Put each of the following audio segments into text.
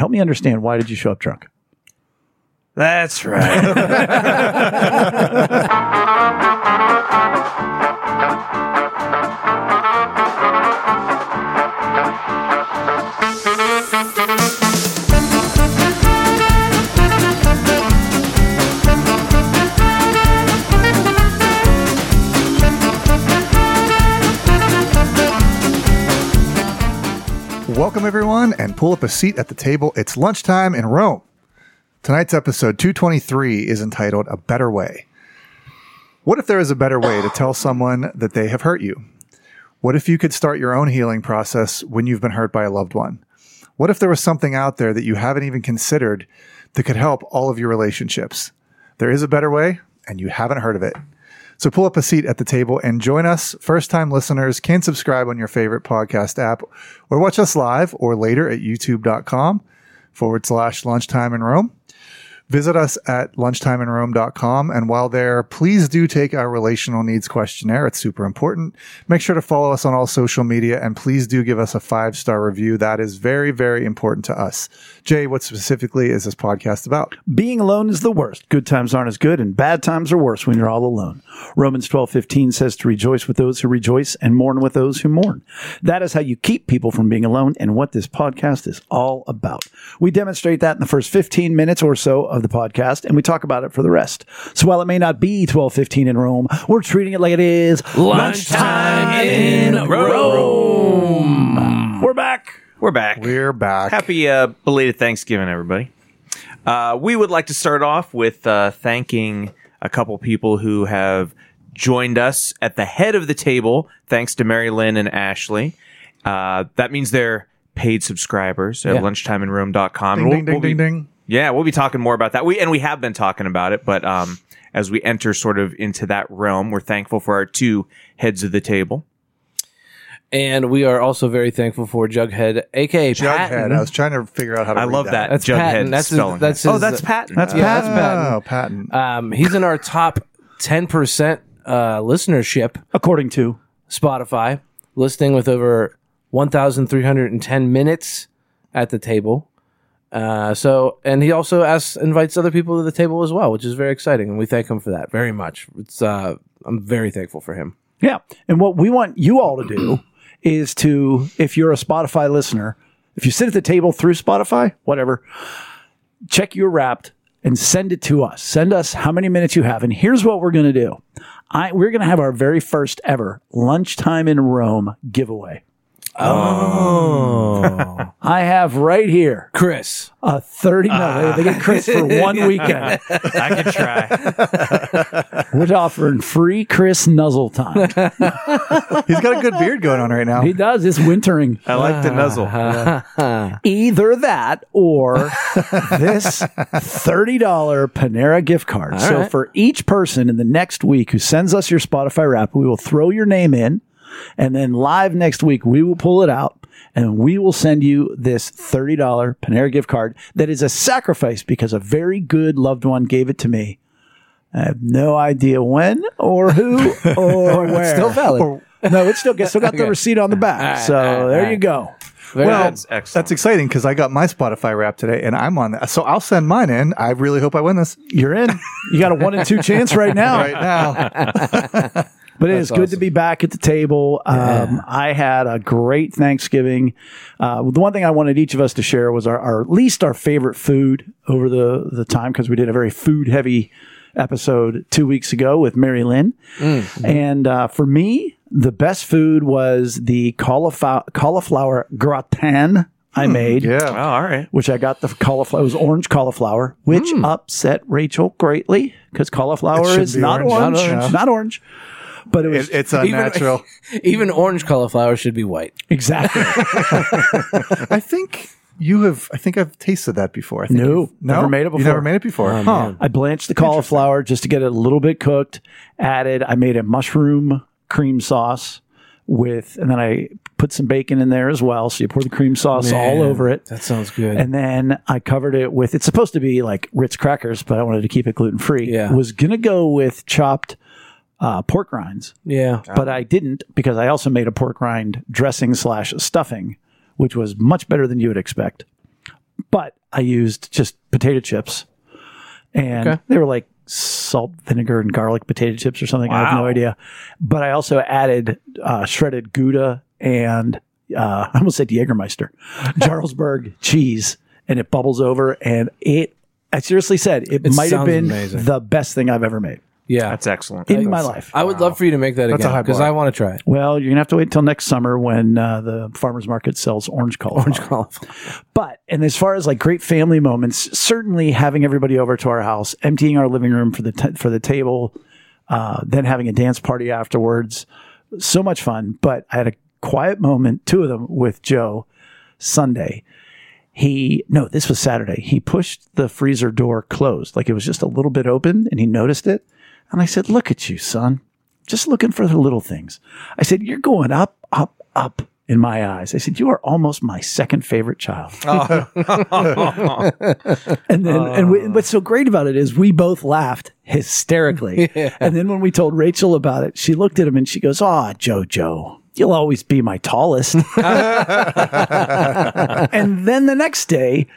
help me understand why did you show up drunk? That's right. Welcome, everyone, and pull up a seat at the table. It's lunchtime in Rome. Tonight's episode 223 is entitled A Better Way. What if there is a better way to tell someone that they have hurt you? What if you could start your own healing process when you've been hurt by a loved one? What if there was something out there that you haven't even considered that could help all of your relationships? There is a better way, and you haven't heard of it. So pull up a seat at the table and join us. First time listeners can subscribe on your favorite podcast app or watch us live or later at youtube.com forward slash lunchtime in Rome. Visit us at lunchtimeinrome.com. And while there, please do take our relational needs questionnaire. It's super important. Make sure to follow us on all social media and please do give us a five star review. That is very, very important to us. Jay, what specifically is this podcast about? Being alone is the worst. Good times aren't as good, and bad times are worse when you're all alone. Romans twelve fifteen says to rejoice with those who rejoice and mourn with those who mourn. That is how you keep people from being alone, and what this podcast is all about. We demonstrate that in the first 15 minutes or so of the podcast, and we talk about it for the rest. So while it may not be twelve fifteen in Rome, we're treating it like it is Lunchtime in Rome. We're back. We're back. We're back. Happy uh, belated Thanksgiving, everybody. Uh, we would like to start off with uh, thanking a couple people who have joined us at the head of the table, thanks to Mary Lynn and Ashley. Uh, that means they're paid subscribers at Yeah. lunchtimeinrome.com. Ding, We'll- ding, ding, we'll be- ding, ding. Yeah, we'll be talking more about that. We and we have been talking about it, but um, as we enter sort of into that realm, we're thankful for our two heads of the table. And we are also very thankful for Jughead, aka Jughead. Patton. I was trying to figure out how to I read love that. That's Jughead Patton. That's his, spelling. that's oh, that's Patton. That's Yeah, Pat. that's Patton. Oh, Patton. Um, he's in our top ten percent uh, listenership. According to Spotify listing with over one thousand three hundred and ten minutes at the table. Uh, so, and he also asks, invites other people to the table as well, which is very exciting, and we thank him for that very much. It's, uh, I'm very thankful for him. Yeah. And what we want you all to do is to, if you're a Spotify listener, if you sit at the table through Spotify, whatever, check your wrapped and send it to us. Send us how many minutes you have. And here's what we're going to do. I, we're going to have our very first ever lunchtime in Rome giveaway. Oh, I have right here Chris, a 30, no, they get Chris for one weekend. I can try. We're offering free Chris nuzzle time. He's got a good beard going on right now. He does. It's wintering. I like the nuzzle. either that or this $30 Panera gift card. so right. for each person in the next week who sends us your Spotify wrap, we will throw your name in and then live next week we will pull it out and we will send you this $30 Panera gift card that is a sacrifice because a very good loved one gave it to me. I have no idea when or who or where. still valid. Or- no, it's still, still got the receipt on the back. so all right, there all you go. Very well. That's. That's exciting because I got my Spotify wrap today and I'm on that. So I'll send mine in. I really hope I win this You're in. You got a one in two chance right now. right now. But it is good to be back at the table. Um, I had a great Thanksgiving. Uh, the one thing I wanted each of us to share was our, our at least our favorite food over the the time because we did a very food heavy episode two weeks ago with Mary Lynn. And uh, for me, the best food was the cauliflower, cauliflower gratin I made oh, Yeah. all right. which I got the cauliflower. It was orange cauliflower, which upset Rachel greatly because cauliflower is be not orange. orange, Not not orange. Orange. But it was It, it's unnatural. Even orange cauliflower should be white. exactly. I think you have, I think I've tasted that before. I think No, you've- never made it You never before. made it before. Oh, huh. I blanched the cauliflower just to get it a little bit cooked. Added, I made a mushroom cream sauce with, and then I put some bacon in there as well. So you pour the cream sauce all over it. That sounds good. And then I covered it with, it's supposed to be like Ritz crackers, but I wanted to keep it gluten free. Yeah. Was going to go with chopped uh, pork rinds. yeah. but I didn't because I also made a pork rind dressing slash stuffing, which was much better than you would expect. but I used just potato chips, and Okay. they were like salt, vinegar, and garlic potato chips or something. I have no idea. But I also added uh, shredded Gouda and uh, I almost said Jägermeister, Jarlsberg cheese, and it bubbles over. And it, I seriously said, it, It might have been amazing. the best thing I've ever made Yeah. That's excellent. in my life. I would love for you to make that That's a again high because bar. I want to try it. Well, you're gonna have to wait until next summer when uh, the farmers market sells orange cauliflower. Orange cauliflower. But and as far as like great family moments, certainly having everybody over to our house, emptying our living room for the t- for the table, uh, then having a dance party afterwards, so much fun. But I had a quiet moment, two of them with Joe Sunday. He no, this was Saturday. He pushed the freezer door closed, like it was just a little bit open, and he noticed it. And I said, "Look at you, son, just looking for the little things." I said, "You're going up, up, up." In my eyes, I said, "You are almost my second favorite child." And then, and we, what's so great about it is we both laughed hysterically. And then when we told Rachel about it, she looked at him and she goes, "Ah, Jojo, you'll always be my tallest." and then the next day,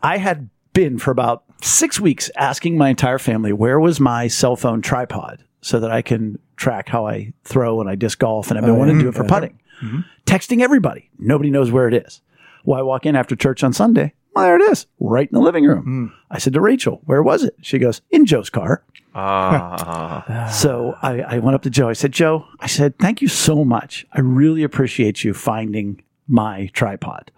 I had been for about six weeks asking my entire family where was my cell phone tripod so that I can track how I throw and I disc golf, and I've been wanting to do it for putting. Texting everybody, nobody knows where it is. Well, I walk in after church on Sunday. Well, there it is, right in the living room. I said to Rachel, "Where was it?" She goes, "In Joe's car." Ah. So I, I went up to Joe. I said, Joe, I said, thank you so much. I really appreciate you finding my tripod.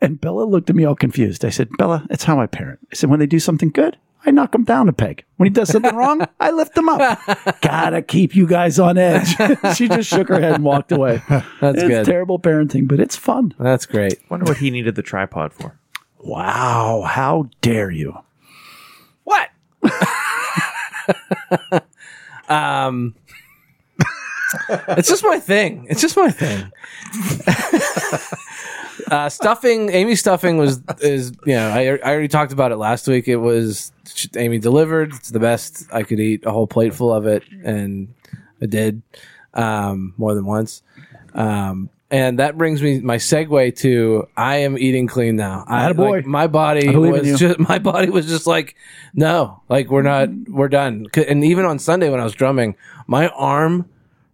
And Bella looked at me all confused. I said, Bella, it's how I parent. I said, when they do something good, I knock him down a peg. When he does something wrong, I lift him up. Gotta keep you guys on edge. she just shook her head and walked away. That's it's good. terrible parenting, but it's fun. That's great. Wonder what he needed the tripod for. Wow. How dare you? What? Um, it's just my thing. It's just my thing. uh, stuffing, Amy stuffing was is you know I, I already talked about it last week. It was Amy delivered. It's the best I could eat a whole plateful of it, and I did um, more than once. Um, and that brings me my segue to I am eating clean now. I, like, my body was just my body was just like no, like we're not we're done. And even on Sunday when I was drumming, my arm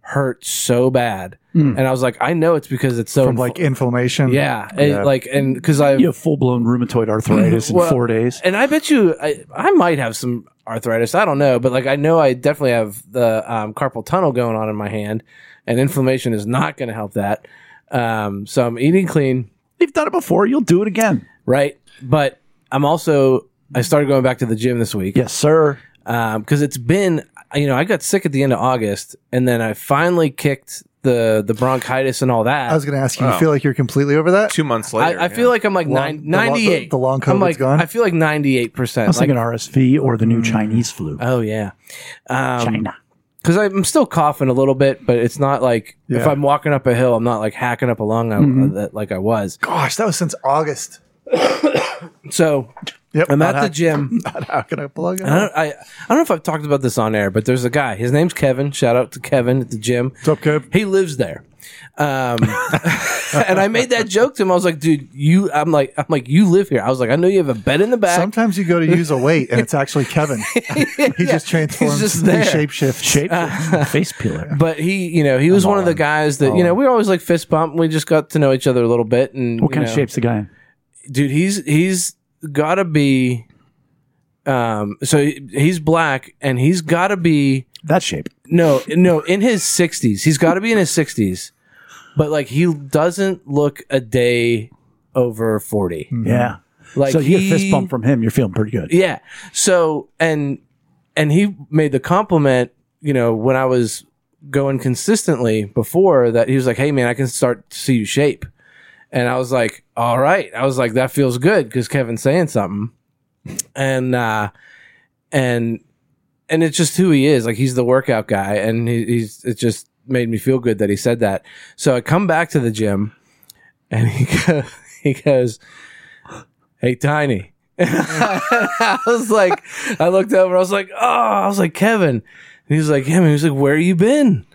hurt so bad, and I was like, I know it's because it's so from like inflammation. yeah, it, like and because I You have full blown rheumatoid arthritis in four days. and I bet you I, I might have some arthritis. I don't know, but like I know I definitely have the um, carpal tunnel going on in my hand, and inflammation is not going to help that. Um, so I'm eating clean, You've done it before. You'll do it again. right? But I'm also I started going back to the gym this week Yes, sir. because it's been you know I got sick at the end of August, and then I finally kicked the the bronchitis and all that. I was going to ask you, you Oh. feel like you're completely over that? Two months later. I, I feel like I'm like Long- nine, the long- 98. the long I'm COVID's like, gone? I feel like 98%. I was like, thinking RSV or the new Chinese flu. oh, yeah. Um, China. because I'm still coughing a little bit, but it's not like if Yeah. I'm walking up a hill, I'm not like hacking up a lung uh, that, like I was. Gosh, that was since August. So Yep. I'm at the hack- gym. Not how can I plug it? I don't, I, I don't know if I've talked about this on air, but there's a guy. His name's Kevin. Shout out to Kevin at the gym. What's up, Kev? He lives there. Um, and I made that joke to him. I was like, dude, you, I'm like, I'm like, you live here. I was like, I know you have a bed in the back. Sometimes you go to use a weight and it's actually Kevin. He just transforms. He's just he there. shapeshifts. Shape face peeler. but he, you know, he was one of the guys that, you know, we always like fist bump. We just got to know each other a little bit. And What kind know, of shape's the guy in? dude he's he's gotta be um so he- he's black and he's gotta be That shape. no no in his 60s he's gotta be in his 60s but like he doesn't look a day over 40 Yeah. like so you get a fist bump from him, you're feeling pretty good. yeah so and and he made the compliment you know when i was going consistently before that he was like hey man i can start to see you shape and i was like all right i was like that feels good because kevin's saying something and uh and and it's just who he is like he's the workout guy and he, he's it just made me feel good that he said that so i come back to the gym and he goes, he goes hey tiny I was like, I looked over. I was like, oh, I was like, Kevin. And he was like, yeah, man. He was like, where you been?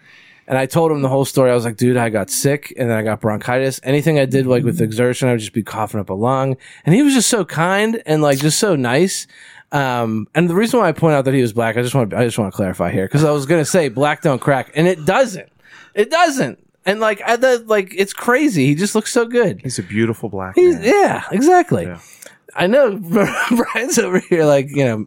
And I told him the whole story. I was like, dude, I got sick and then I got bronchitis. Anything I did like with exertion, I would just be coughing up a lung. And he was just so kind and like just so nice. Um, and the reason why I point out that he was black, I just want to, I just want to clarify here because I was going to say black don't crack and it doesn't. It doesn't. And like, I, the, like, it's crazy. He just looks so good. He's a beautiful black He's, man. yeah, exactly. I know Brian's over here, like you know,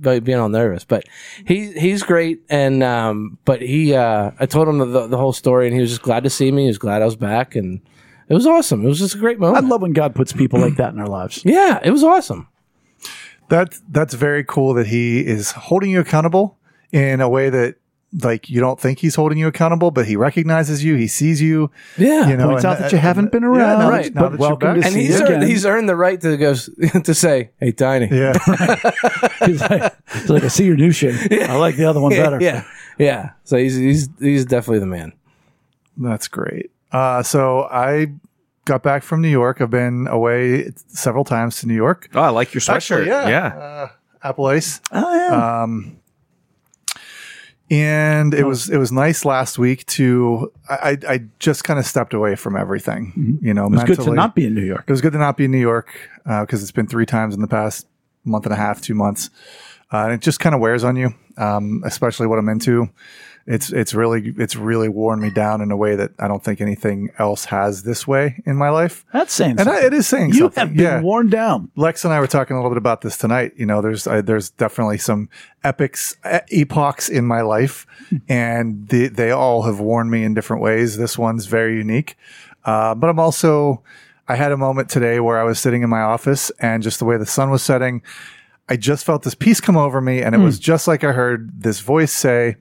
being all nervous, but he he's great. And um, but he, uh, I told him the, the whole story, and he was just glad to see me. He was glad I was back, and it was awesome. It was just a great moment. I love when God puts people like that in our lives. yeah, it was awesome. That's that's very cool that he is holding you accountable in a way that like you don't think he's holding you accountable, but he recognizes you, he sees you. Yeah, You know, Points and- out that you haven't been yeah, around, now that- Right. now but that you're welcome back. to and see he's earned, again. he's earned the right to go to say, "Hey, Tiny." Yeah. he's, like, he's like, I see your new shit. I like the other one better. yeah, yeah. So he's he's he's definitely the man. That's great. Uh, so I got back from New York. I've been away several times to New York. Oh, I like your sweatshirt. Actually, yeah. yeah. Uh, Apple Ice. Oh, yeah. Um, and it was it was nice last week to I I just kind of stepped away from everything. You know, it was good to not be in New York. It was good to not be in New York because it's been three times in the past month and a half, two months, uh, and it just kind of wears on you, um, especially what I'm into. It's it's really it's really worn me down in a way that I don't think anything else has this way in my life. That's saying And I, it is saying so you something. have been yeah. worn down. Lex and I were talking a little bit about this tonight. You know, there's uh, there's definitely some epics epochs in my life, and they they all have worn me in different ways. This one's very unique, uh, but I'm also I had a moment today where I was sitting in my office and just the way the sun was setting, I just felt this peace come over me, and it was just like I heard this voice say,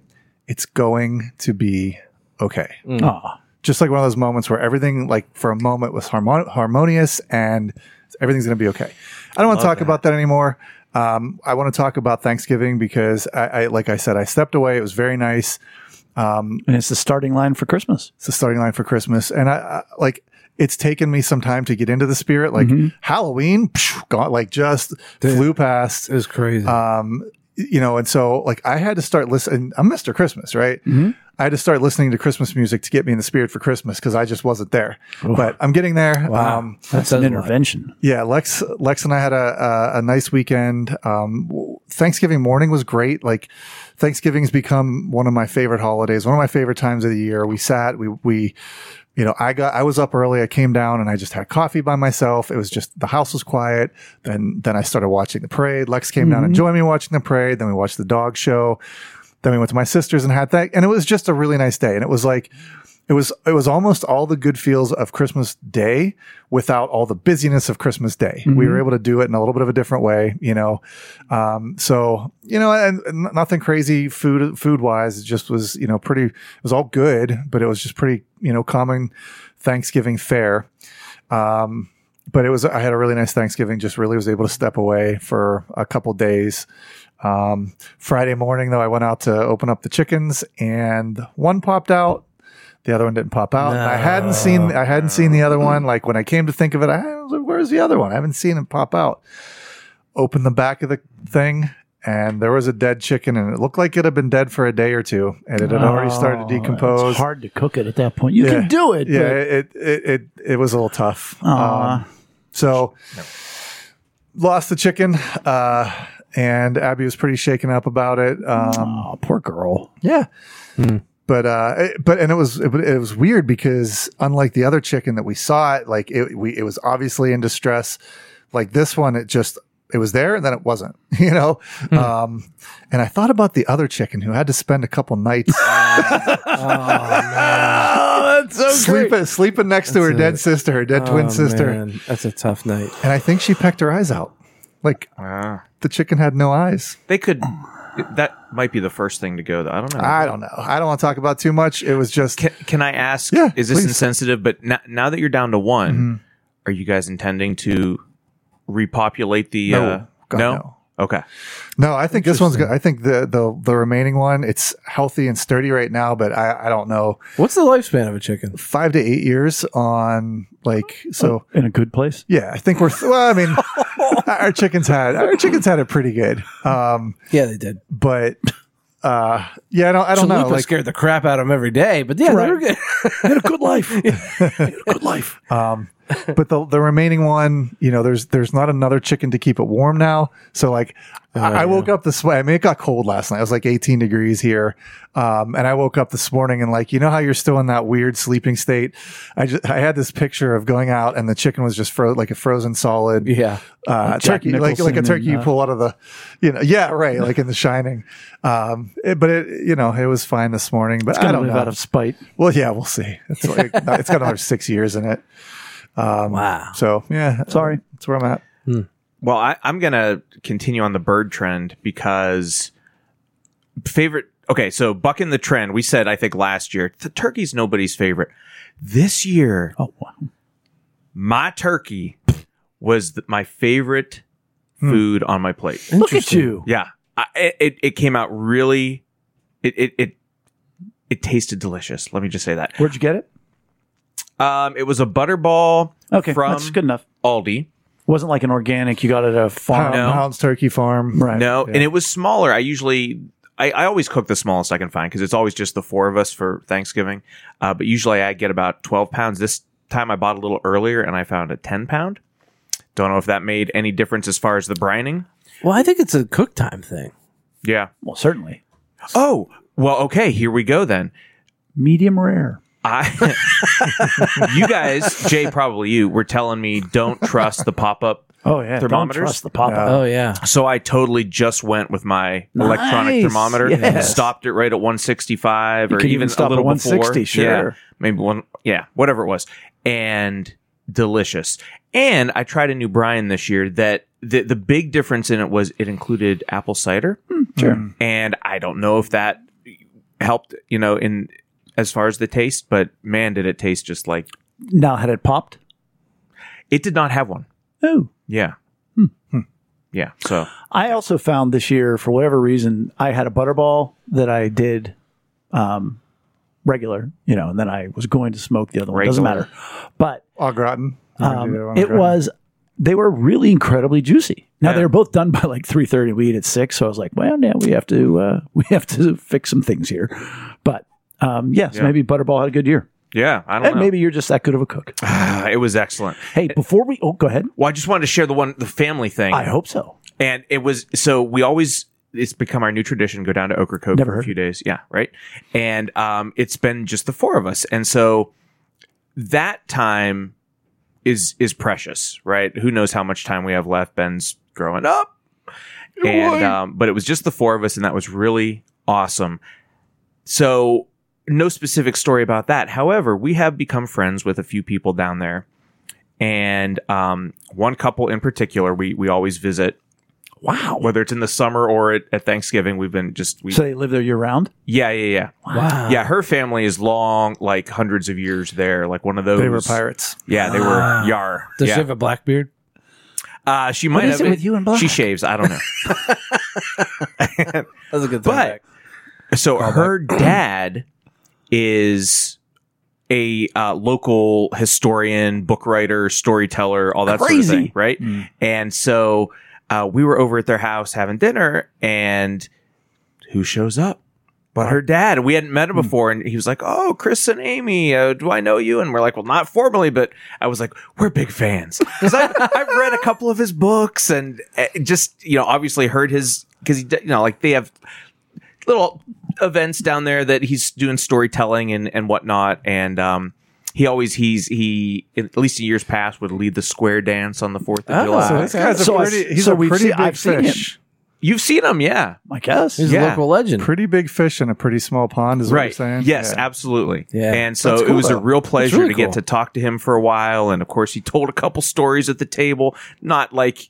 "It's going to be okay." Aw. just like one of those moments where everything like for a moment was harmon- harmonious and everything's going to be okay. I don't want to talk about that anymore. Um, i want to talk about thanksgiving because I, I like i said i stepped away. It was very nice. And it's the starting line for Christmas. it's the starting line for christmas. And i, I like it's taken me some time to get into the spirit. Like halloween phew, gone, like just flew past. It was crazy. um, you know, and so like I had to start listening. I'm Mr. Christmas, right? I had to start listening to Christmas music to get me in the spirit for Christmas because I just wasn't there. But I'm getting there. Um, That's says an a lot. intervention. yeah, Lex, Lex and I had a a, a nice weekend. Um, Thanksgiving morning was great. Like Thanksgiving's become one of my favorite holidays, one of my favorite times of the year. We sat, we we, you know, I got I was up early. I came down and I just had coffee by myself. It was just the house was quiet. Then then I started watching the parade. Lex came down and mm-hmm. joined me watching the parade. Then we watched the dog show. Then we went to my sister's and had that, and it was just a really nice day. And it was like it was it was almost all the good feels of Christmas Day without all the busyness of Christmas Day. We were able to do it in a little bit of a different way, you know. Um, so you know, and, and nothing crazy food food wise. It just was you know pretty. It was all good, but it was just pretty you know common Thanksgiving fare. Um, but it was I had a really nice Thanksgiving. Just really was able to step away for a couple days. Um, Friday morning though, I went out to open up the chickens, and one popped out. The other one didn't pop out. And I hadn't seen I hadn't seen the other one. Like when I came to think of it, I was like, "Where's the other one?" I haven't seen it pop out. Open the back of the thing, and there was a dead chicken, and it looked like it had been dead for a day or two, and it had already started to decompose. It's hard to cook it at that point. You Yeah. can do it. Yeah, but- it, it it it was a little tough. Um, so lost the chicken, uh, and Abby was pretty shaken up about it. Um, oh, poor girl. yeah. But uh, it- but and it was it, it was weird because unlike the other chicken that we saw it like it we it was obviously in distress. Like this one, it just it was there and then it wasn't. You know. Um, and I thought about the other chicken who had to spend a couple nights Oh, that's so sleeping sleeping next to her That's dead sister, her dead twin Oh, sister. man, that's a tough night. And I think she pecked her eyes out. Like Ah. the chicken had no eyes. They could. That might be the first thing to go. Though I don't know. I don't know. I don't want to talk about too much. It was just Can, can I ask? Yeah, is this please. Mm-hmm. insensitive? But now, now that you're down to one, are you guys intending to repopulate the? No. uh, God, no? no. Okay. No. I think this one's good. I think the the the remaining one it's healthy and sturdy right now, but I I don't know What's the lifespan of a chicken? five to eight years on like so. In a good place. Yeah, I think we're well. I mean, our chickens had our chickens had it pretty good, um, Yeah, they did. but uh, yeah, I don't, I don't know. Like, scared the crap out of him every day, but yeah, Right. they were good. had a good life. Had a good life. but the the remaining one, you know, there's there's not another chicken to keep it warm now. So like, I, I woke up this way. I mean, it got cold last night. It was like 18 degrees here, um, and I woke up this morning and like, you know how you're still in that weird sleeping state. I just I had this picture of going out and the chicken was just fro- like a frozen solid. yeah. Uh, turkey, like like a turkey and, you uh, pull out of the, you know, yeah, right, like in The Shining. Um, it- but it, you know, it was fine this morning. But I don't know. out of spite. well, yeah, we'll see. It's like it's got another six years in it. Wow. So yeah, Sorry. that's where I'm at. Well, I, I'm going to continue on the bird trend because favorite. Okay, so bucking the trend, we said, I think last year, the turkey's nobody's favorite. This year, Oh, wow. my turkey was th- my favorite food on my plate. Look at you. Yeah. I, it, it, it came out really, it, it, it, it tasted delicious. Let me just say that. Where'd you get it? Um, it was a butterball Okay, from that's good enough. Aldi. Wasn't like an organic. You got it at a farm. Pound, No. Pounds Turkey Farm. Right. No, and it was smaller. I usually, I, I always cook the smallest I can find because it's always just the four of us for Thanksgiving. Uh, but usually I get about 12 pounds. This time I bought a little earlier and I found a 10 pound. Don't know if that made any difference as far as the brining. Well, I think it's a cook time thing. Yeah. Well, certainly. Oh, well, okay. Here we go then. Medium rare. I, you guys, Jay, probably you, were telling me don't trust the pop up. Oh yeah. Thermometers? Don't trust the pop up. Oh yeah. So I totally just went with my electronic thermometer, Yes. stopped it right at 165 or even even stop a at little 160, before. sure. Yeah, maybe one, yeah, whatever it was. And delicious. And I tried a new brine this year that the, the big difference in it was it included apple cider. Hmm, sure. And I don't know if that helped, you know, in as far as the taste, but man, did it taste just like Now had it popped? it did not have one. Oh. Yeah. Yeah. So I also found this year, for whatever reason, I had a butterball that I did um, regular, you know, and then I was going to smoke the other one. Doesn't Regular. matter. But Au gratin. um, it was, they were really incredibly juicy. Now Yeah. they were both done by like three thirty. We eat at six, so I was like, well, now we have to uh, we have to fix some things here. But um, yes, Yeah. maybe Butterball had a good year, yeah, I don't and know. maybe you're just that good of a cook. it was excellent. hey, before we oh, go ahead. Well, I just wanted to share the one, the family thing. I hope so. and it was so we always it's become our new tradition go down to Ocracoke Never for a few days. Yeah, right. And um, it's been just the four of us, and so that time is is precious, right? Who knows how much time we have left? Ben's growing up, and um, but it was just the four of us, and that was really awesome. So no specific story about that. However, we have become friends with a few people down there, and um, one couple in particular we we always visit. Wow. Whether it's in the summer or at, at Thanksgiving, we've been just we So they live there year round. yeah yeah yeah Wow. yeah. Her family is long, like hundreds of years there, like one of those. They were pirates. Yeah, they were yar. Does yeah. she have a black beard? uh, she might is have it with you and black? She shaves. I don't know. That's a good But- So her dad is a uh, local historian, book writer, storyteller, all that sort of Crazy. thing, right? And so uh, we were over at their house having dinner, and who shows up? But her dad. We hadn't met him before, and he was like, "Oh, Chris and Amy, uh, do I know you?" And we're like, "Well, not formally, but I was like, we're big fans because I've, I've read a couple of his books, and uh, just you know, obviously heard his because he, you know, like they have little events down there that he's doing storytelling and, and whatnot. And um, he always he's he at least in years past would lead the square dance on the Fourth of Oh, July. so This guy's So I- pretty. he's so a pretty seen- big I've seen fish. You've seen him, yeah, I guess. He's Yeah. a local legend. Pretty big fish in a pretty small pond. Is what you're right. saying? Yes, Yeah. absolutely. Yeah. And so That's it cool, was a real pleasure really to get to talk to him for a while. And of course, he told a couple stories at the table, not like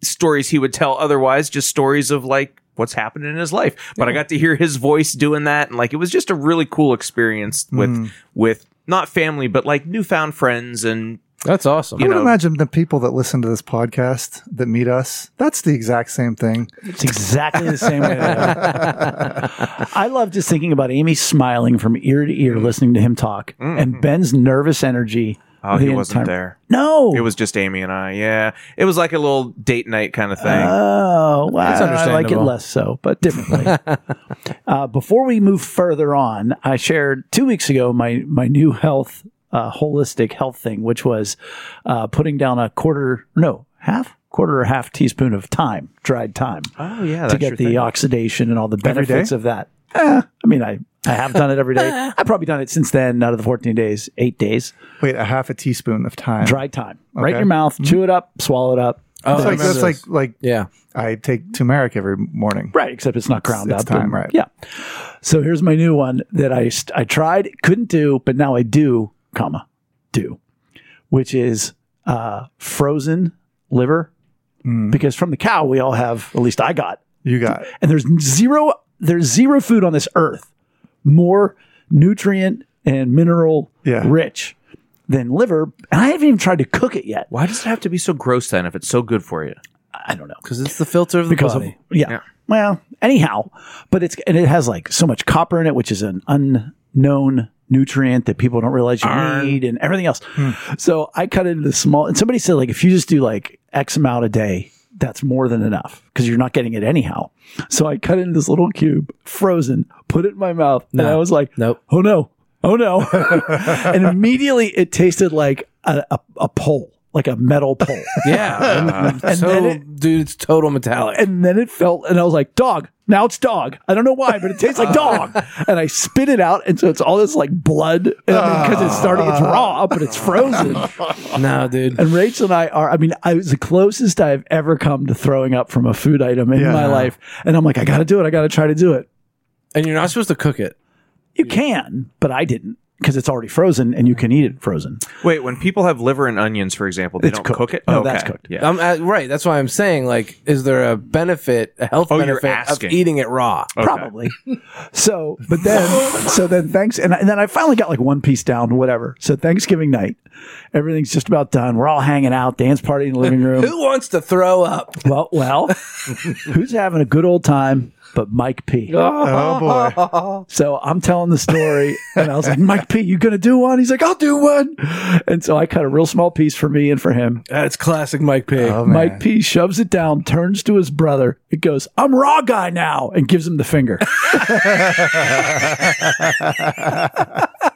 stories he would tell otherwise, just stories of like what's happened in his life. But I got to hear his voice doing that, and like it was just a really cool experience with Mm. with not family, but like newfound friends and That's awesome. I you would know- imagine the people that listen to this podcast that meet us. That's the exact same thing. It's exactly the same way. I love just thinking about Amy smiling from ear to ear, listening to him talk, and Ben's nervous energy Oh, he wasn't entire- there. No, It was just Amy and I. Yeah, it was like a little date night kind of thing. Oh, well, I like it less so, but differently. uh, before we move further on, I shared two weeks ago my my new health uh, holistic health thing, which was uh, putting down a quarter, no, half quarter or half teaspoon of thyme, dried thyme, oh yeah, to get the thing. oxidation and all the benefits of that. Eh, I mean, I I have done it every day. I've probably done it since then. Out of the fourteen days, eight days, Wait, a half a teaspoon of thyme. dried thyme, right in your mouth, chew it up, swallow it up. Oh, That's I like, that's like like yeah. I take turmeric every morning. Right, except it's not ground It's up. thyme, and- right. Yeah. So here's my new one that I st- I tried, couldn't do, but now I do, comma, do, which is uh, frozen liver. Mm-hmm. Because from the cow, we all have, at least I got, You got and there's zero, there's zero food on this earth more nutrient and mineral Yeah. rich than liver. And I haven't even tried to cook it yet. Why does it have to be so gross then? If it's so good for you, I don't know. Because it's the filter of the because body. of yeah. Yeah. Well, anyhow, but it's and it has like so much copper in it, which is an unknown nutrient that people don't realize you Iron. need, and everything else. Hmm. So I cut it into small. And somebody said like if you just do like X amount a day, that's more than enough because you're not getting it anyhow. So I cut it into this little cube, frozen, put it in my mouth, and I was like, Nope. oh no, oh no, and immediately it tasted like a, a, a pole, like a metal pole. Yeah. And so, then it- dude, it's total metallic. and then it felt, and I was like, dog. Now it's dog. I don't know why, but it tastes like uh. dog. And I spit it out, and so it's all this like blood because it's starting. It's raw, but it's frozen. no, dude. And Rachel and I are. I mean, I was the closest I've ever come to throwing up from a food item in Yeah. my life. And I'm like, I got to do it. I got to try to do it. And you're not supposed to cook it. You can, but I didn't because it's already frozen, and you can eat it frozen. wait. When people have liver and onions, for example, they It's don't cooked. cook it. No, Okay. that's cooked. Yeah. I'm uh, right. That's why I'm saying, like, is there a benefit, a health Oh, you're benefit of asking. eating it raw? Okay. Probably. So, but then, so then thanks. And, and then I finally got like one piece down, whatever. So Thanksgiving night, everything's just about done. We're all hanging out, dance party in the living room. Who wants to throw up? well, well, who's having a good old time? But Mike P. Oh boy. So I'm telling the story, and I was like, Mike P, you gonna do one? He's like, I'll do one. And so I cut a real small piece for me and for him. That's classic Mike P. Oh, man. Mike P shoves it down, turns to his brother. It goes, I'm raw guy now, and gives him the finger.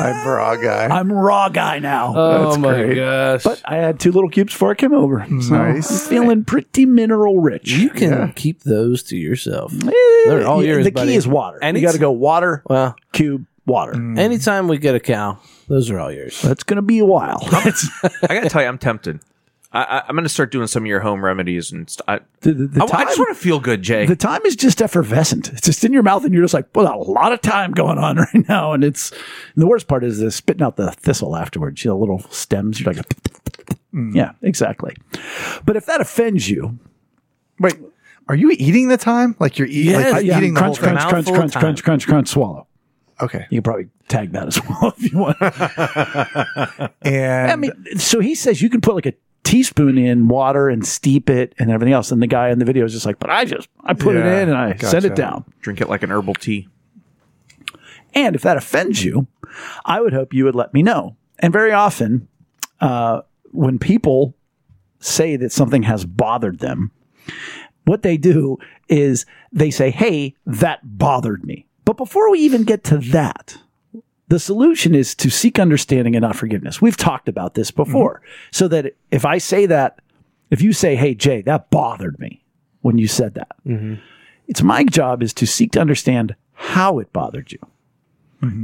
I'm raw guy. I'm raw guy now. oh That's my great. gosh. But I had two little cubes before I came over. So Nice. I'm feeling pretty mineral rich. you can Yeah. keep those to yourself. Eh, They're all yours, The buddy. key is water. And you got to go water, Well, cube, water. anytime we get a cow, those are all yours. That's going to be a while. I gotta tell you, I'm tempted. I, I, I'm gonna start doing some of your home remedies and st- I, the, the, the I, I just want to feel good, Jay. the thyme is just effervescent. It's just in your mouth, and you're just like, well, a lot of time going on right now. And it's and the worst part is the spitting out the thistle afterwards. You know, little stems. You're like, mm. yeah, exactly. But if that offends you, Wait, are you eating the thyme? Like you're eating, Yes, like yeah, eating the whole crunch, thing? crunch, crunch, crunch, crunch, crunch, crunch, swallow. Okay. You can probably tag that as well if you want. And I mean, so he says you can put like a teaspoon in water and steep it and everything else. And the guy in the video is just like, but I just I put it in and I set it down. Drink it like an herbal tea. And if that offends you, I would hope you would let me know. And very often, uh, when people say that something has bothered them, what they do is they say, Hey, that bothered me. But before we even get to that, the solution is to seek understanding and not forgiveness. We've talked about this before. Mm-hmm. So that if I say that, if you say, Hey, Jay, that bothered me when you said that, mm-hmm. it's my job is to seek to understand how it bothered you.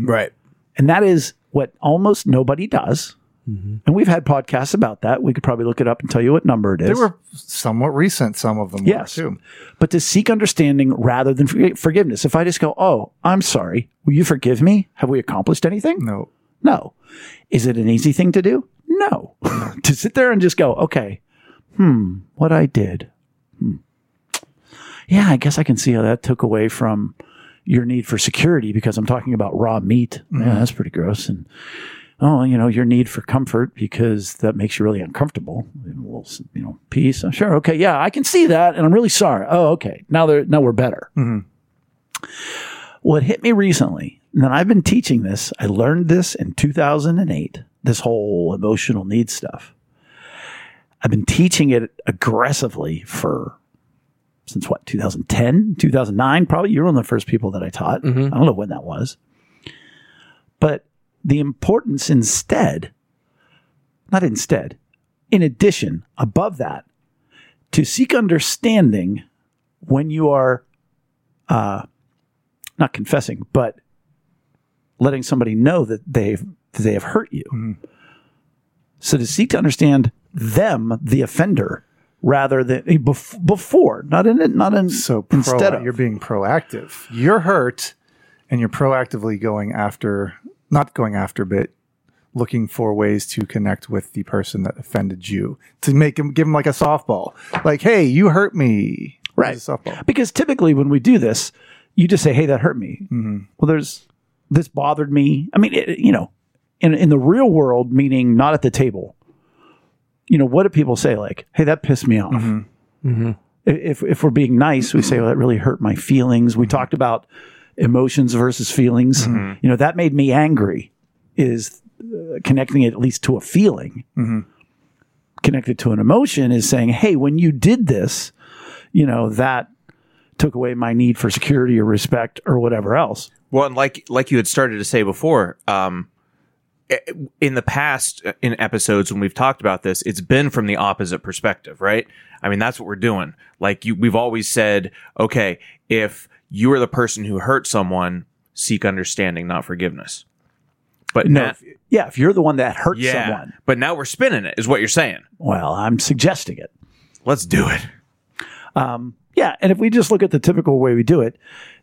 Right. And that is what almost nobody does. And we've had podcasts about that. We could probably look it up and tell you what number it is. they were somewhat recent, some of them Yes. too. but to seek understanding rather than forgiveness. If I just go, oh, I'm sorry, will you forgive me? Have we accomplished anything? No. No. Is it an easy thing to do? No. to sit there and just go, okay, hmm, what I did. Hmm. Yeah, I guess I can see how that took away from your need for security because I'm talking about raw meat. Yeah, that's pretty gross. And oh, you know, your need for comfort because that makes you really uncomfortable. A little, you know, peace. Uh, Sure, okay, yeah, I can see that, and I'm really sorry. Oh, okay, now they're now we're better. What hit me recently, and then I've been teaching this. I learned this in 2008. this whole emotional need stuff. I've been teaching it aggressively for since what 2010 2009 probably you're one of the first people that i taught i don't know when that was but the importance instead not instead in addition above that to seek understanding when you are uh, not confessing but letting somebody know that they've that they have hurt you. So to seek to understand them the offender rather than eh, bef- before not in it not in So pro, instead of. you're being proactive. You're hurt, and you're proactively going after, not going after, but looking for ways to connect with the person that offended you to make him give him like a softball. Like, hey, you hurt me. Right. A softball. Because typically when we do this, you just say, "Hey, that hurt me." Mm-hmm. Well, there's this bothered me. I mean, it, you know, in in the real world, meaning not at the table. You know, what do people say? Like, "Hey, that pissed me off." Mm-hmm. Mm-hmm. I- If if we're being nice, we say, "Well, that really hurt my feelings." We talked about emotions versus feelings. You know, that made me angry. Is uh, connecting it at least to a feeling. Connected to an emotion is saying, "Hey, when you did this, you know that." took away my need for security or respect or whatever else. Well, and like like you had started to say before, um, in the past uh, in episodes when we've talked about this, it's been from the opposite perspective, right? I mean, that's what we're doing. Like you, we've always said, okay, if you are the person who hurt someone, seek understanding, not forgiveness. But No, now, if, yeah, if you're the one that hurt yeah, someone, but now we're spinning it, is what you're saying. well, I'm suggesting it. Let's do it. Yeah, and if we just look at the typical way we do it,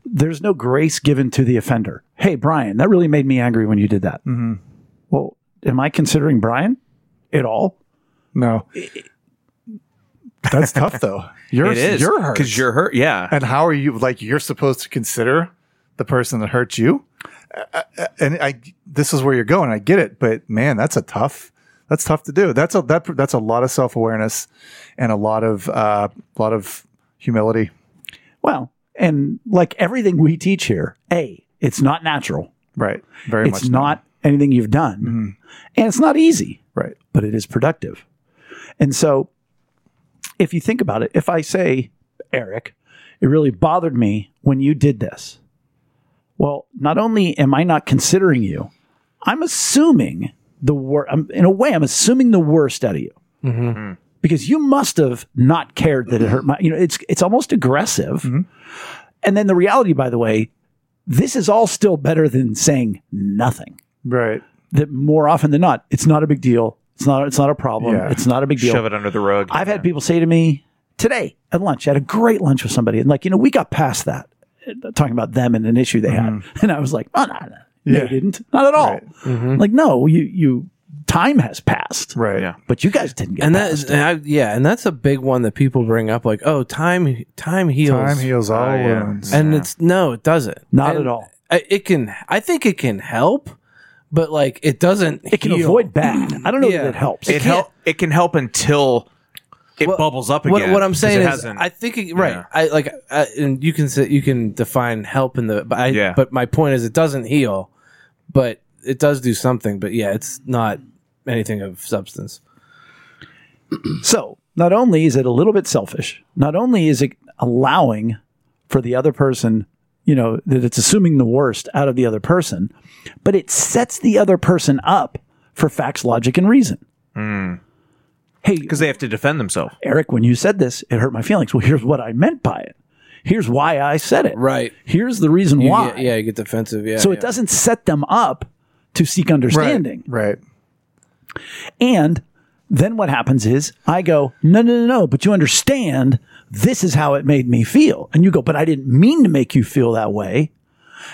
there's no grace given to the offender. Hey, Brian, that really made me angry when you did that. Mm-hmm. Well, am I considering Brian at all? No. That's tough though. You're It is you're hurt. because you're hurt. Yeah, and how are you like you're supposed to consider the person that hurt you? Uh, uh, and I this is where you're going. I get it, but man, that's a tough that's tough to do. That's a that that's a lot of self-awareness and a lot of uh a lot of humility. Well, and like everything we teach here, A, it's not natural. Right. Very It's much not anything you've done. And it's not easy. right. but it is productive. And so, if you think about it, if I say, Eric, it really bothered me when you did this. Well, not only am I not considering you, I'm assuming the worst. In a way, I'm assuming the worst out of you mm-hmm. because you must have not cared that it hurt my. You know, it's it's almost aggressive. Mm-hmm. And then the reality, by the way, this is all still better than saying nothing Right. that more often than not, it's not a big deal. It's not. It's not a problem. Yeah. It's not a big deal. shove it under the rug. I've had people say to me today at lunch. I had a great lunch with somebody, and like you know, we got past that, uh, talking about them and an issue they had, and I was like, oh no, no, Yeah. they didn't, not at all. Right. Like no, you you time has passed, Right. Yeah. but you guys didn't get and that past it. and I, yeah, and that's a big one that people bring up, like, oh, time, time heals, Time heals all Oh, wounds. and it's no, it doesn't, Not And at all. It can, I think it can help, but like, it doesn't. It can heal. avoid bad. Mm. I don't know Yeah. that it helps. it help. It can help until it What- bubbles up What, again. what I'm 'cause saying it is, hasn't- I think it, right. Yeah. I like, I, and you can say, you can define help in the, but I, Yeah. but my point is, it doesn't heal, but it does do something. But yeah, it's not anything of substance. So, not only is it a little bit selfish, not only is it allowing for the other person, you know, that it's assuming the worst out of the other person, but it sets the other person up for facts, logic, and reason. Hmm. Hey, because they have to defend themselves. Eric, when you said this, it hurt my feelings. Well, here's what I meant by it. Here's why I said it. Right. Here's the reason You why. get- yeah, you get defensive. Yeah. so yeah. it doesn't set them up to seek right. understanding. Right. And then what happens is I go, no, no, no, no, but you understand this is how it made me feel. And you go, but I didn't mean to make you feel that way.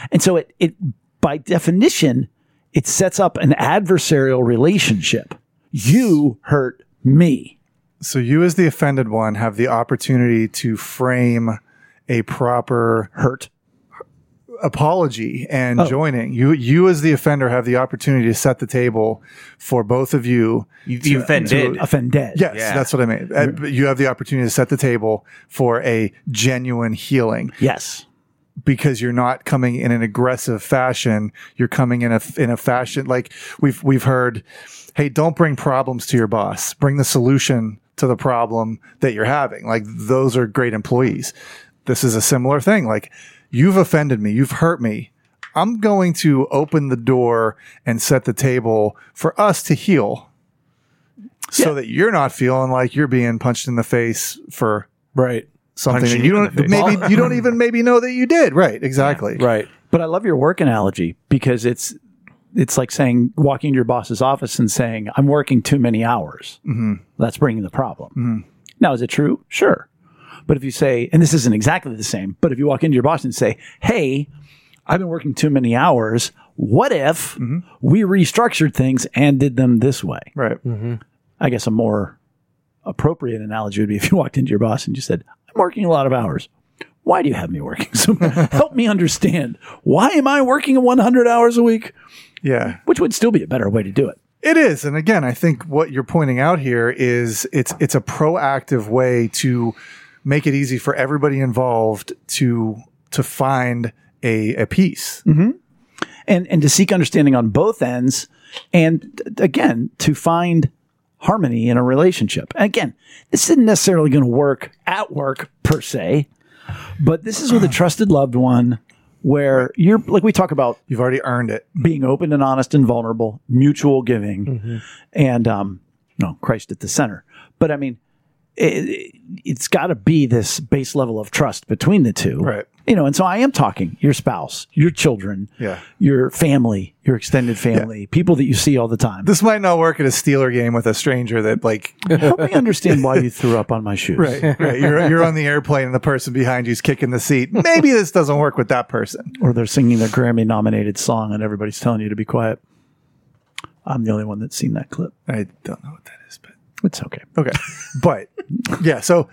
And so it, it by definition, it sets up an adversarial relationship. You hurt me. So you, as the offended one, have the opportunity to frame a proper Hurt. Apology Oh. and joining. You, you as the offender, have the opportunity to set the table for both of you. You, you offended. Offended. Yes, Yeah. that's what I mean. Uh, You have the opportunity to set the table for a genuine healing. Yes. because you're not coming in an aggressive fashion. You're coming in a in a fashion like we've we've heard, hey, don't bring problems to your boss. Bring the solution to the problem that you're having. Like those are great employees. This is a similar thing. Like you've offended me, you've hurt me. I'm going to open the door and set the table for us to heal so Yeah. that you're not feeling like you're being punched in the face for Right. something Punching that you don't maybe you don't even maybe know that you did. Right, exactly. Right. But I love your work analogy because it's it's like saying walking to your boss's office and saying, "I'm working too many hours." Mm-hmm. That's bringing the problem. Now, is it true? Sure. But if you say, and this isn't exactly the same, but if you walk into your boss and say, "Hey, I've been working too many hours. What if mm-hmm. we restructured things and did them this way?" Right. Mm-hmm. I guess a more appropriate analogy would be if you walked into your boss and you said, I'm working a lot of hours. Why do you have me working? So much? help me understand. Why am I working 100 hours a week? Yeah. Which would still be a better way to do it. It is. And again, I think what you're pointing out here is it's it's a proactive way to make it easy for everybody involved to to find a a peace. And, and to seek understanding on both ends. And again, to find harmony in a relationship. And again, this isn't necessarily going to work at work per se, but this is with a trusted loved one where you're like we talk about You've already earned it. being open and honest and vulnerable, mutual giving, and um, no Christ at the center. But I mean, it, it's got to be this base level of trust between the two, Right. You know, and so I am talking your spouse, your children, Yeah. your family, your extended family, people that you see all the time. This might not work at a Steeler game with a stranger that like Help me understand why you threw up on my shoes. right, right. You're you're on the airplane and the person behind you's kicking the seat. Maybe this doesn't work with that person. Or they're singing their Grammy nominated song and everybody's telling you to be quiet. I'm the only one that's seen that clip. I don't know what that is, but It's okay. Okay. But yeah, so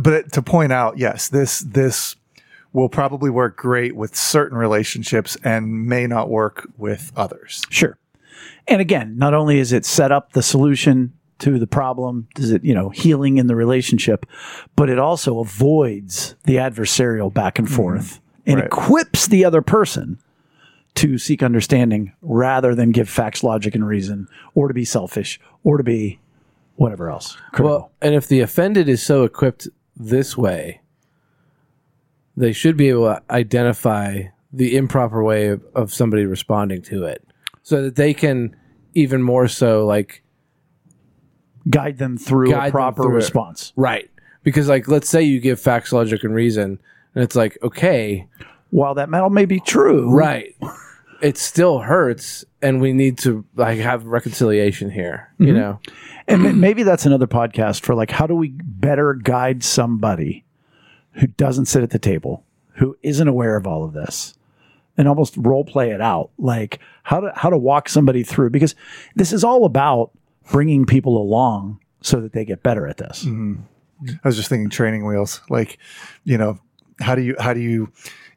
but to point out, yes, this this will probably work great with certain relationships and may not work with others. Sure. And again, not only is it set up the solution to the problem, does it, you know, healing in the relationship, but it also avoids the adversarial back and mm-hmm. forth and Right. equips the other person to seek understanding rather than give facts, logic, and reason, or to be selfish, or to be whatever else. critical. Well, and if the offended is so equipped this way, they should be able to identify the improper way of, of somebody responding to it so that they can even more so like guide them through guide a proper through response. right because like let's say you give facts logic and reason and it's like okay While that metal may be true, right it still hurts and we need to like have reconciliation here you mm-hmm. know? And maybe that's another podcast for like how do we better guide somebody who doesn't sit at the table who isn't aware of all of this and almost role play it out? Like how to how to walk somebody through? Because this is all about bringing people along so that they get better at this. Mm-hmm. I was just thinking training wheels. Like, you know, how do you how do you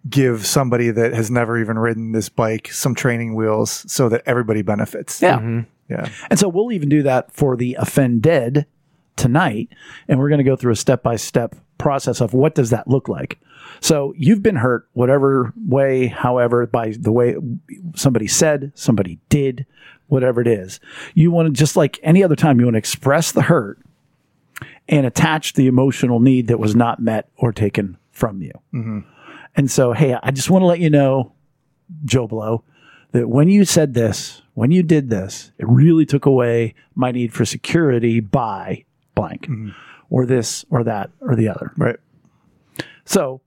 give somebody that has never even ridden this bike some training wheels so that everybody benefits? yeah mm-hmm. Yeah. And so we'll even do that for the offended tonight. And we're going to go through a step by step process of what does that look like. So you've been hurt, whatever way, however, by the way somebody said, somebody did, whatever it is. You want to, just like any other time, you want to express the hurt and attach the emotional need that was not met or taken from you. Mm-hmm. And so, hey, I just want to let you know, Joe Blow, that when you said this, when you did this, it really took away my need for security by blank mm-hmm. or this or that or the other. Right. So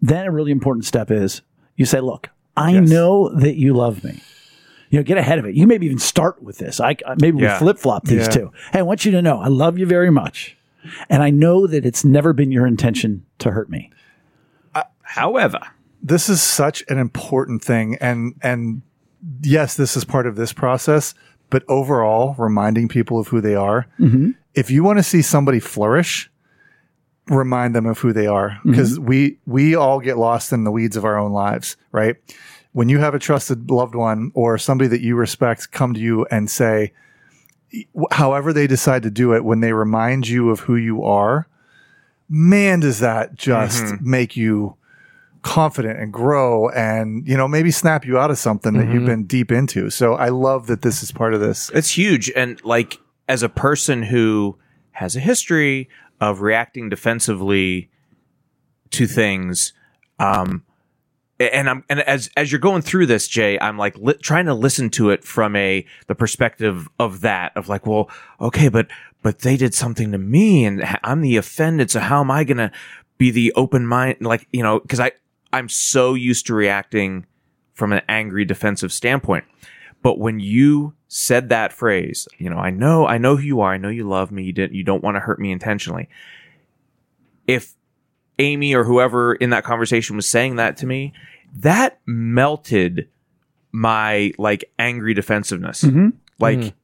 then a really important step is you say, look, I Yes. know that you love me. You know, get ahead of it. You maybe even start with this. I I- maybe Yeah. we flip flop these Yeah. two. Hey, I want you to know I love you very much, and I know that it's never been your intention to hurt me. However, this is such an important thing and and yes this is part of this process but overall reminding people of who they are. Mm-hmm. If you want to see somebody flourish remind them of who they are mm-hmm. because we we all get lost in the weeds of our own lives right? When you have a trusted loved one or somebody that you respect come to you and say however they decide to do it when they remind you of who you are man does that just mm-hmm. make you confident and grow and you know maybe snap you out of something that you've been deep into so i love that this is part of this It's huge. And like, as a person who has a history of reacting defensively to things, um, and I'm and as as you're going through this, Jay, I'm like li- trying to listen to it from a the perspective of that of like, well, okay, but but they did something to me, and I'm the offended. So how am I gonna be the open mind? Like you know, because I I'm so used to reacting from an angry defensive standpoint. But when you said that phrase, you know, I know, I know who you are. I know you love me. You didn't, you don't want to hurt me intentionally. If Amy or whoever in that conversation was saying that to me, that melted my like angry defensiveness. Mm-hmm. Like, mm-hmm.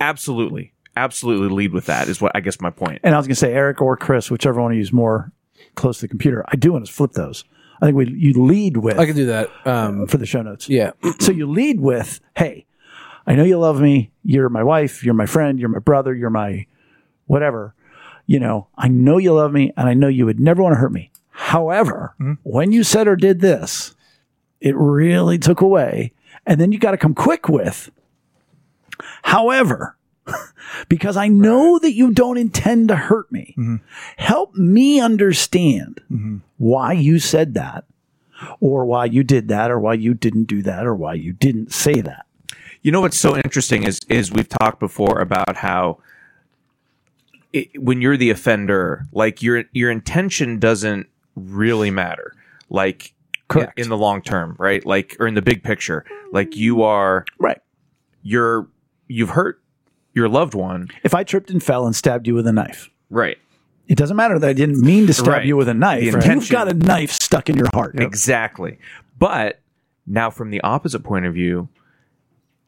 absolutely, absolutely lead with that is what I guess my point. And I was going to say Eric or Chris, whichever one of you is more close to the computer. I do want to flip those. I think we you lead with I can do that. Um, for the show notes. yeah. So you lead with, "Hey, I know you love me. You're my wife. You're my friend. You're my brother. You're my whatever. You know, I know you love me, and I know you would never want to hurt me. However, when you said or did this, it really took away. And then you got to come quick with, however." Because I know that you don't intend to hurt me. Mm-hmm. Help me understand mm-hmm. why you said that, or why you did that, or why you didn't do that, or why you didn't say that. You know what's so interesting is is we've talked before about how it, when you're the offender, like your your intention doesn't really matter. Like Correct. in, in the long term, right? Like or in the big picture, like you are Right. you're you've hurt your loved one, If I tripped and fell and stabbed you with a knife, right? it doesn't matter that I didn't mean to stab Right. you with a knife. The You've got a knife stuck in your heart. Exactly. But now from the opposite point of view,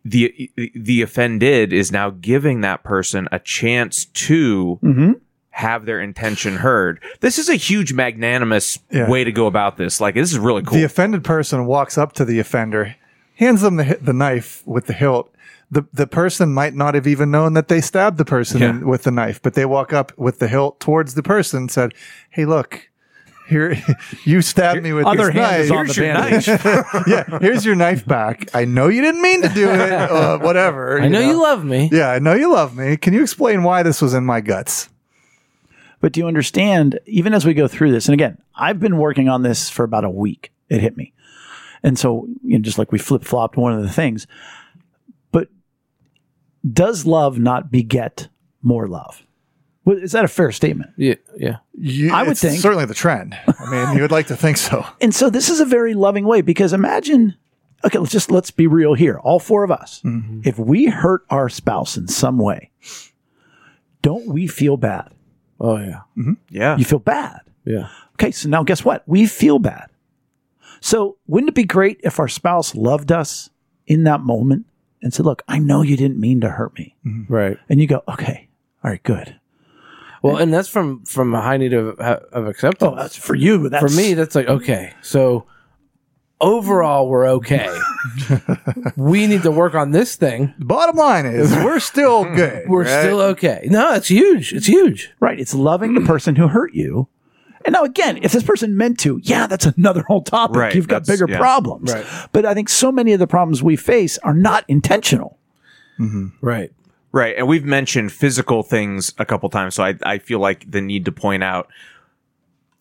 the the offended is now giving that person a chance to Mm-hmm. have their intention heard. This is a huge magnanimous Yeah. way to go about this. Like this is really cool. the offended person walks up to the offender hands them the, the knife with the hilt the the person might not have even known that they stabbed the person Yeah. in, with the knife but they walk up with the hilt towards the person and said hey look here you stabbed me with Other this hand knife is on the Here's your bandage. yeah here's your knife back i know you didn't mean to do it uh, whatever I know you love me. yeah i know you love me can you explain why this was in my guts But do you understand, even as we go through this, and again, I've been working on this for about a week. It hit me. And so, you know, just like we flip flopped one of the things. But does love not beget more love? Is that a fair statement? Yeah. Yeah. you, I would it's think- certainly the trend i mean you would like to think so And so this is a very loving way because imagine, okay, let's just let's be real here, all four of us. Mm-hmm. If we hurt our spouse in some way, don't we feel bad? Oh yeah. Mm-hmm. yeah. You feel bad. Yeah. Okay, so now guess what? We feel bad. So wouldn't it be great if our spouse loved us in that moment and said, "Look, I know you didn't mean to hurt me," mm-hmm. Right. and you go, "Okay, all right, good." Well, and that's from from a high need of of acceptance. Oh, that's for you. That's For me, that's like okay. So overall, we're okay. we need to work on this thing. bottom line is we're still good We're right? still okay. No, it's huge. It's huge. right. It's loving the person who hurt you. And now again, if this person meant to, yeah, that's another whole topic. Right, You've got that's- bigger yeah. problems. Right. But I think so many of the problems we face are not intentional. Mm-hmm. Right. Right. And we've mentioned physical things a couple times. So I, I feel like the need to point out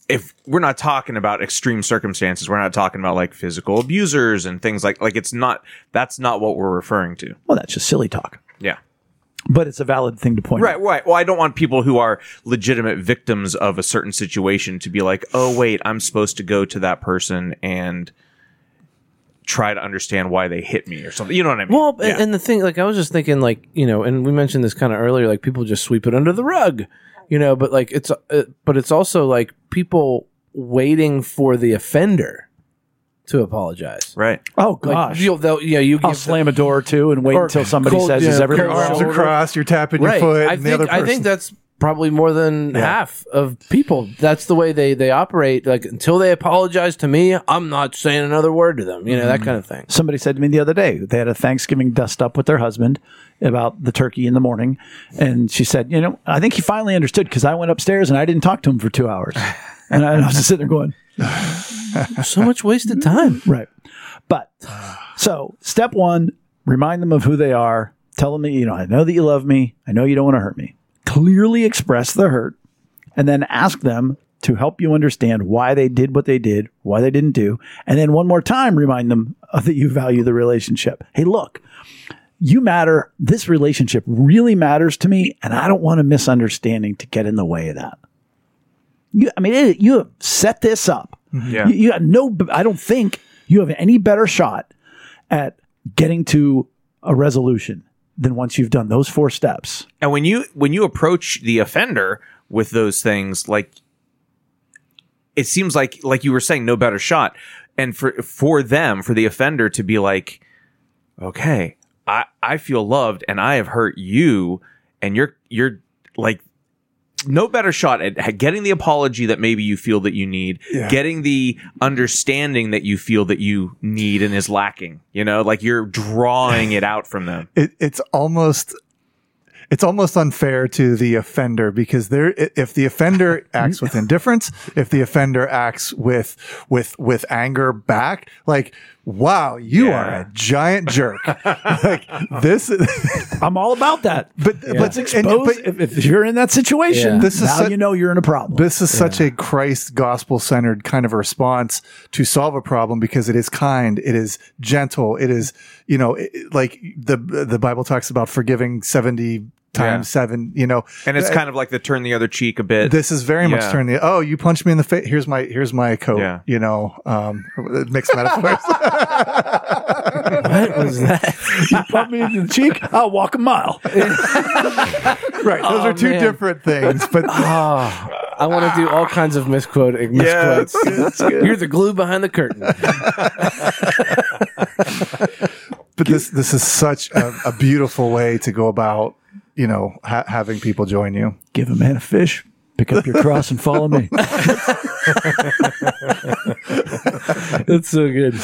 if we're not talking about extreme circumstances, we're not talking about like physical abusers and things like like it's not that's not what we're referring to. Well, that's just silly talk. Yeah. But it's a valid thing to point Right, out. right. Well, I don't want people who are legitimate victims of a certain situation to be like, "Oh, wait, I'm supposed to go to that person and try to understand why they hit me or something." You know what I mean? Well, Yeah. and, and the thing, like, I was just thinking, like, you know, and we mentioned this kind of earlier, like, people just sweep it under the rug, you know, but like, it's, uh, but it's also like people waiting for the offender to apologize. right. Oh Like, gosh. you'll, they'll, yeah, you I'll give slam a door too and wait Or until somebody cold- says, yeah, "Is everything Your right?" arms shoulder. across, you're tapping right. your foot, I and the think, other I think that's probably more than half of people. That's the way they, they operate. Like, until they apologize to me, I'm not saying another word to them, you know, that mm-hmm. kind of thing. Somebody said to me the other day they had a Thanksgiving dust up with their husband about the turkey in the morning, and she said, "You know, I think he finally understood because I went upstairs and I didn't talk to him for two hours." And I, I was just sitting there going, so much wasted time. Right. But so step one, remind them of who they are. Tell them that, you know, I know that you love me. I know you don't want to hurt me. Clearly express the hurt and then ask them to help you understand why they did what they did, why they didn't do. And then one more time, remind them that you value the relationship. Hey, look, you matter. This relationship really matters to me. And I don't want a misunderstanding to get in the way of that. You, I mean, it, you have set this up. Mm-hmm. Yeah. You, you got no, I don't think you have any better shot at getting to a resolution than once you've done those four steps. And when you when you approach the offender with those things, like it seems like like you were saying, no better shot. And for for them, for the offender to be like, okay, I I feel loved, and I have hurt you, and you're you're like no better shot at getting the apology that maybe you feel that you need, Yeah. getting the understanding that you feel that you need and is lacking. You know, like you're drawing it out from them. it, it's almost it's almost unfair to the offender because there if the offender acts with indifference if the offender acts with with with anger back like wow you Yeah. are a giant jerk like this I'm all about that. but but, Let's and- expose but- if, if you're in that situation. Yeah. This is now such- you know you're in a problem. this is such a Christ gospel centered kind of response to solve a problem because it is kind, it is gentle, it is you know it- like the the Bible talks about forgiving seventy times Yeah. seven. You know, And it's uh, kind of like the turn the other cheek a bit. this is very much turn the oh you punched me in the face. Here's my here's my coat. Yeah. You know, um, mixed metaphors. What was that? you bump me in the cheek, I'll walk a mile. right, those Oh, are two man. different things, but. Oh, I want to do all kinds of misquoting. Eh, yeah, Misquotes. You're the glue behind the curtain. but this this is such a, a beautiful way to go about you know ha- having people join you Give a man a fish, pick up your cross and follow me. That's so good.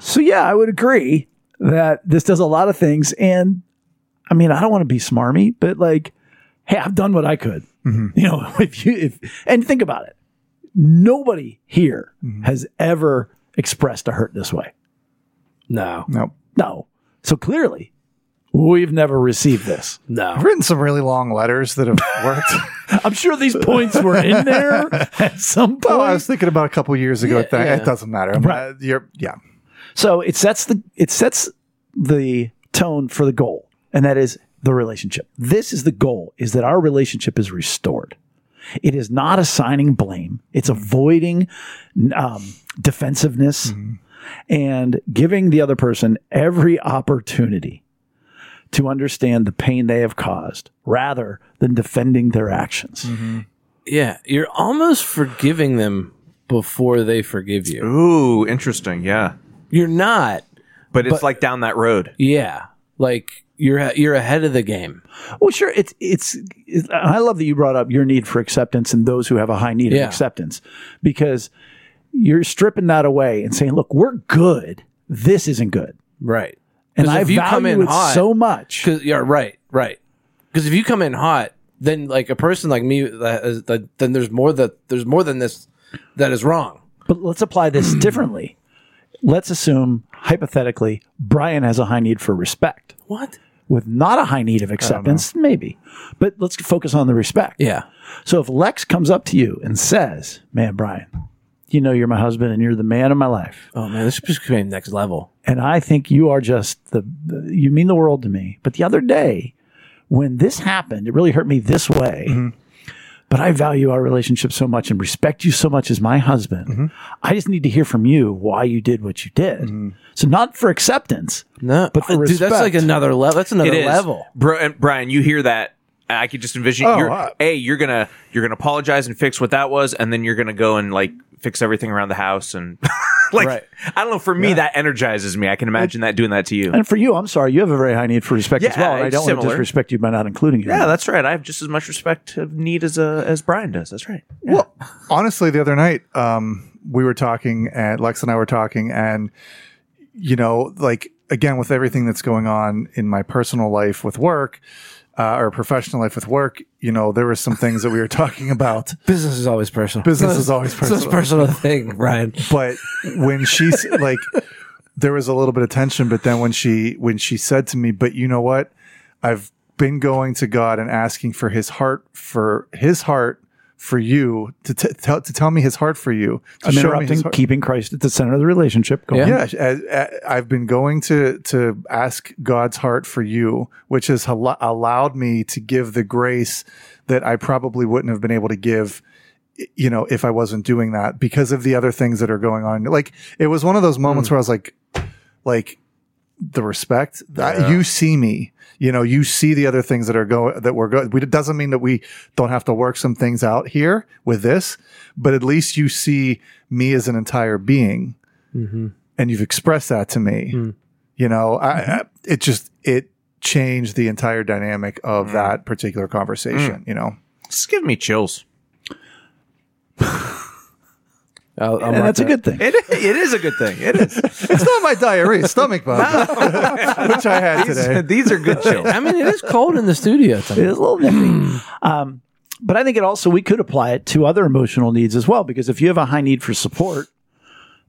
So yeah, I would agree that this does a lot of things. And I mean, I don't want to be smarmy, but like, hey, I've done what I could. Mm-hmm. You know, if you if and think about it, nobody here mm-hmm. has ever expressed a hurt this way. No, no No. So clearly, we've never received this. no. i've written some really long letters that have worked I'm sure these points were in there at some point. oh i was thinking about a couple years ago Yeah, that yeah. it doesn't matter Right. you're yeah So it sets the it sets the tone for the goal, and that is the relationship. This is the goal: is that our relationship is restored. It is not assigning blame; it's avoiding um, defensiveness and giving the other person every opportunity to understand the pain they have caused, rather than defending their actions. Mm-hmm. Yeah, you're almost forgiving them before they forgive you. Ooh, interesting. Yeah. You're not. But it's But- like down that road. Yeah, like you're you're ahead of the game. Well, sure. It's, it's it's I love that you brought up your need for acceptance and those who have a high need Yeah. of acceptance because you're stripping that away and saying, "Look, we're good. This isn't good." Right. And I if you value come in it hot- so much. Cause yeah, right, right. Because if you come in hot, then like a person like me, that is, that, then there's more that there's more than this that is wrong. But let's apply this differently. Let's assume hypothetically Brian has a high need for respect What? with not a high need of acceptance, maybe. But let's focus on the respect. Yeah. So if Lex comes up to you and says, "Man, Brian, you know you're my husband and you're the man of my life." Oh man, this is just became next level. and I think you are just the, the- you mean the world to me. But the other day, when this happened, it really hurt me this way. Mm-hmm. But I value our relationship so much and respect you so much as my husband. Mm-hmm. I just need to hear from you why you did what you did. Mm-hmm. So not for acceptance, No, But for uh, dude, that's like another level. That's another It is. level. Bro, and Brian, you hear that? I could just envision. Oh, you're, uh, a, you're gonna you're gonna apologize and fix what that was, and then you're gonna go and like fix everything around the house and like Right. I don't know. For me, that energizes me. I can imagine that doing that to you. and for you, I'm sorry, you have a very high need for respect as well. And I don't want to disrespect you by not including you. Yeah, that's right. I have just as much respect of need as uh, as Brian does. That's right. Well, honestly, the other night, um, we were talking, and Lex and I were talking, and you know, like again, with everything that's going on in my personal life with work, uh, or professional life with work, you know, there were some things that we were talking about. Business is always personal. Business is always It's the most personal. personal thing, Brian. But when she's like, there was a little bit of tension. But then when she when she said to me, "But you know what? I've been going to God and asking for His heart for His heart for you to t- tell to tell me His heart for you to I'm interrupting, heart." keeping Christ at the center of the relationship. Go Yeah. Yeah, as, as, I've been going to to ask God's heart for you, which has al- allowed me to give the grace that I probably wouldn't have been able to give, you know, if I wasn't doing that because of the other things that are going on. Like it was one of those moments hmm. where I was like, like the respect that you see me. You know, you see the other things that are going that we're going. It doesn't mean that we don't have to work some things out here with this, but at least you see me as an entire being mm-hmm. and you've expressed that to me. Mm. You know, I, mm-hmm. I, it just it changed the entire dynamic of mm. that particular conversation. Mm. You know, It's giving me chills. I'll, I'll And mark that's a good thing. It, it is a good thing. It is. it's not my diarrhea, stomach bug, which I had today. These are good chills. I mean, it is cold in the studio. It Tonight. is a little nippy. um, but I think it also we could apply it to other emotional needs as well because if you have a high need for support,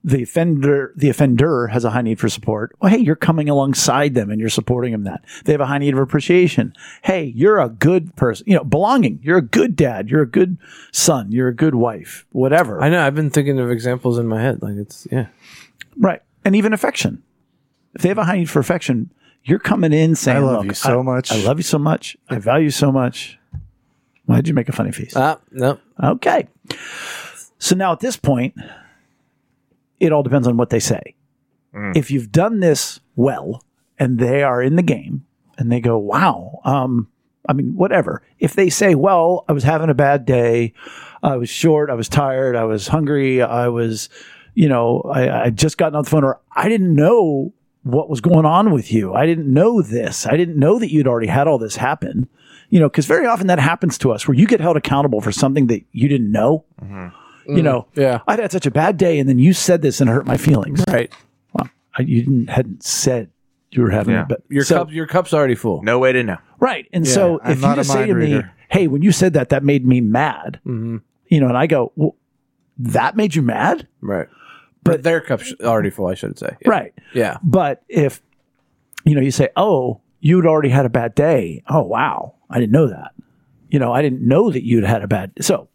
the offender the offender has a high need for support. Well, hey, you're coming alongside them and you're supporting them. That they have a high need of appreciation. Hey, you're a good person. You know, belonging. You're a good dad. You're a good son. You're a good wife. Whatever. I know. I've been thinking of examples in my head. Like it's yeah. right. And even affection. If they have a high need for affection, you're coming in saying, I love you so I- much." I love you so much. I value you so much." Why did you make a funny face? Ah, no. Okay. So now at this point, it all depends on what they say. If you've done this well and they are in the game and they go, wow, um, I mean, whatever. If they say, well, I was having a bad day, I was short, I was tired, I was hungry, I was, you know, I, I just gotten off the phone, or I didn't know what was going on with you. I didn't know this. I didn't know that you'd already had all this happen. You know, because very often that happens to us where you get held accountable for something that you didn't know. You know, yeah. I had such a bad day, and then you said this and it hurt my feelings. Right. Well, I, you didn't hadn't said you were having Yeah. a bad. Your so- cup. Your cup's already full. No way to know. Right. And so I'm if you just say mind to me, hey, when you said that, that made me mad, Mm-hmm. you know, and I go, well, that made you mad? Right. But their cup's already full. I should say. Yeah. Right. Yeah. But if, you know, you say, oh, you'd already had a bad day. Oh, wow. I didn't know that. You know, I didn't know that you'd had a bad. So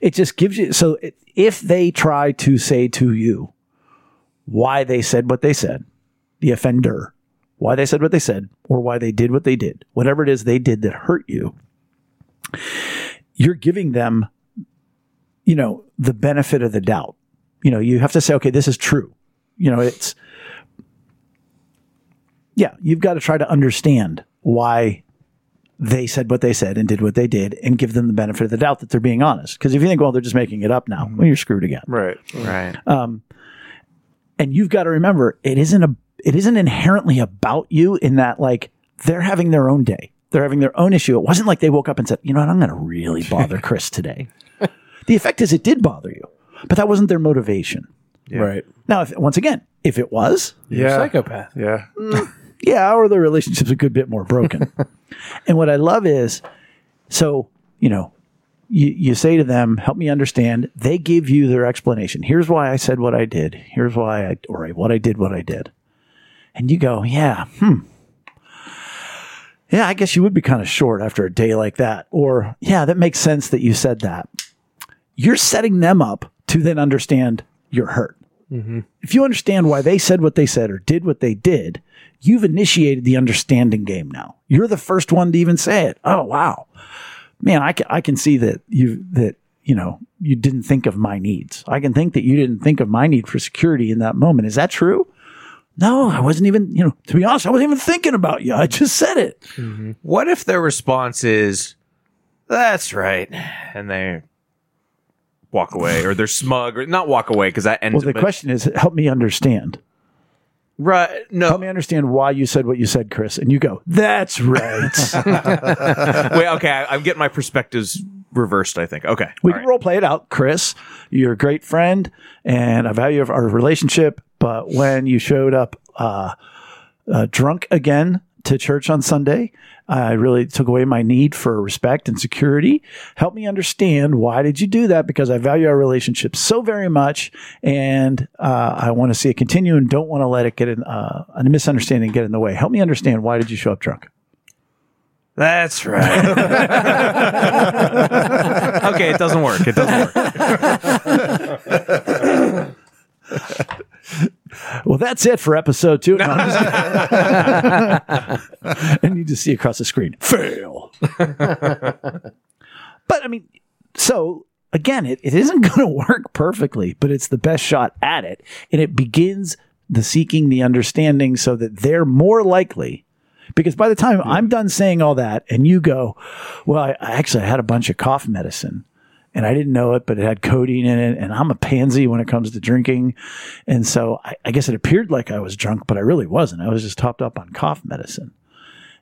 it just gives you. So if they try to say to you why they said what they said, the offender, why they said what they said, or why they did what they did, whatever it is they did that hurt you, you're giving them, you know, the benefit of the doubt. You know, you have to say, okay, this is true. You know, it's, yeah, you've got to try to understand why they said what they said and did what they did and give them the benefit of the doubt that they're being honest. Because if you think, well, they're just making it up now, well, you're screwed again. Right. Right. Um, And you've got to remember, it isn't a, it isn't inherently about you in that like they're having their own day. They're having their own issue. It wasn't like they woke up and said, you know what, I'm going to really bother Chris today. the effect is it did bother you, but that wasn't their motivation. Right. Now, if, once again, if it was, Yeah. Psychopath. Yeah. Yeah, or the relationship's a good bit more broken. and what I love is, so you know, you you say to them, "Help me understand." They give you their explanation. Here's why I said what I did. Here's why I or what I did what I did. And you go, "Yeah, hmm." Yeah, I guess you would be kind of short after a day like that. Or, yeah, that makes sense that you said that. You're setting them up to then understand your hurt if you understand why they said what they said or did what they did, you've initiated the understanding game now. You're the first one to even say it. Oh, wow. Man, I can, I can see that you, that, you know, you didn't think of my needs. I can think that you didn't think of my need for security in that moment. Is that true? No, I wasn't even, you know, to be honest, I wasn't even thinking about you. I just said it. Mm-hmm. What if their response is, "That's right," and they walk away, or they're smug, or not walk away because that ends. Well, the but- question is, help me understand. Right? No, Help me understand why you said what you said, Chris. And you go, that's right. wait. Okay, I, I'm getting my perspectives reversed. I think. Okay, We all can right. role play it out, Chris. You're a great friend, and I value our relationship. But when you showed up uh, uh, drunk again to church on Sunday. I really took away my need for respect and security. Help me understand why did you do that? Because I value our relationship so very much, and uh, I want to see it continue and don't want to let it get in uh, a misunderstanding get in the way. Help me understand why did you show up drunk? That's right. okay, it doesn't work. It doesn't work. Well, that's it for episode two. No, and you just see across the screen, fail. but I mean, so again, it, it isn't going to work perfectly, but it's the best shot at it. And it begins the seeking the understanding so that they're more likely. Because by the time I'm done saying all that and you go, well, I, I actually had a bunch of cough medicine and I didn't know it, but it had codeine in it. And I'm a pansy when it comes to drinking. And so I, I guess it appeared like I was drunk, but I really wasn't. I was just topped up on cough medicine.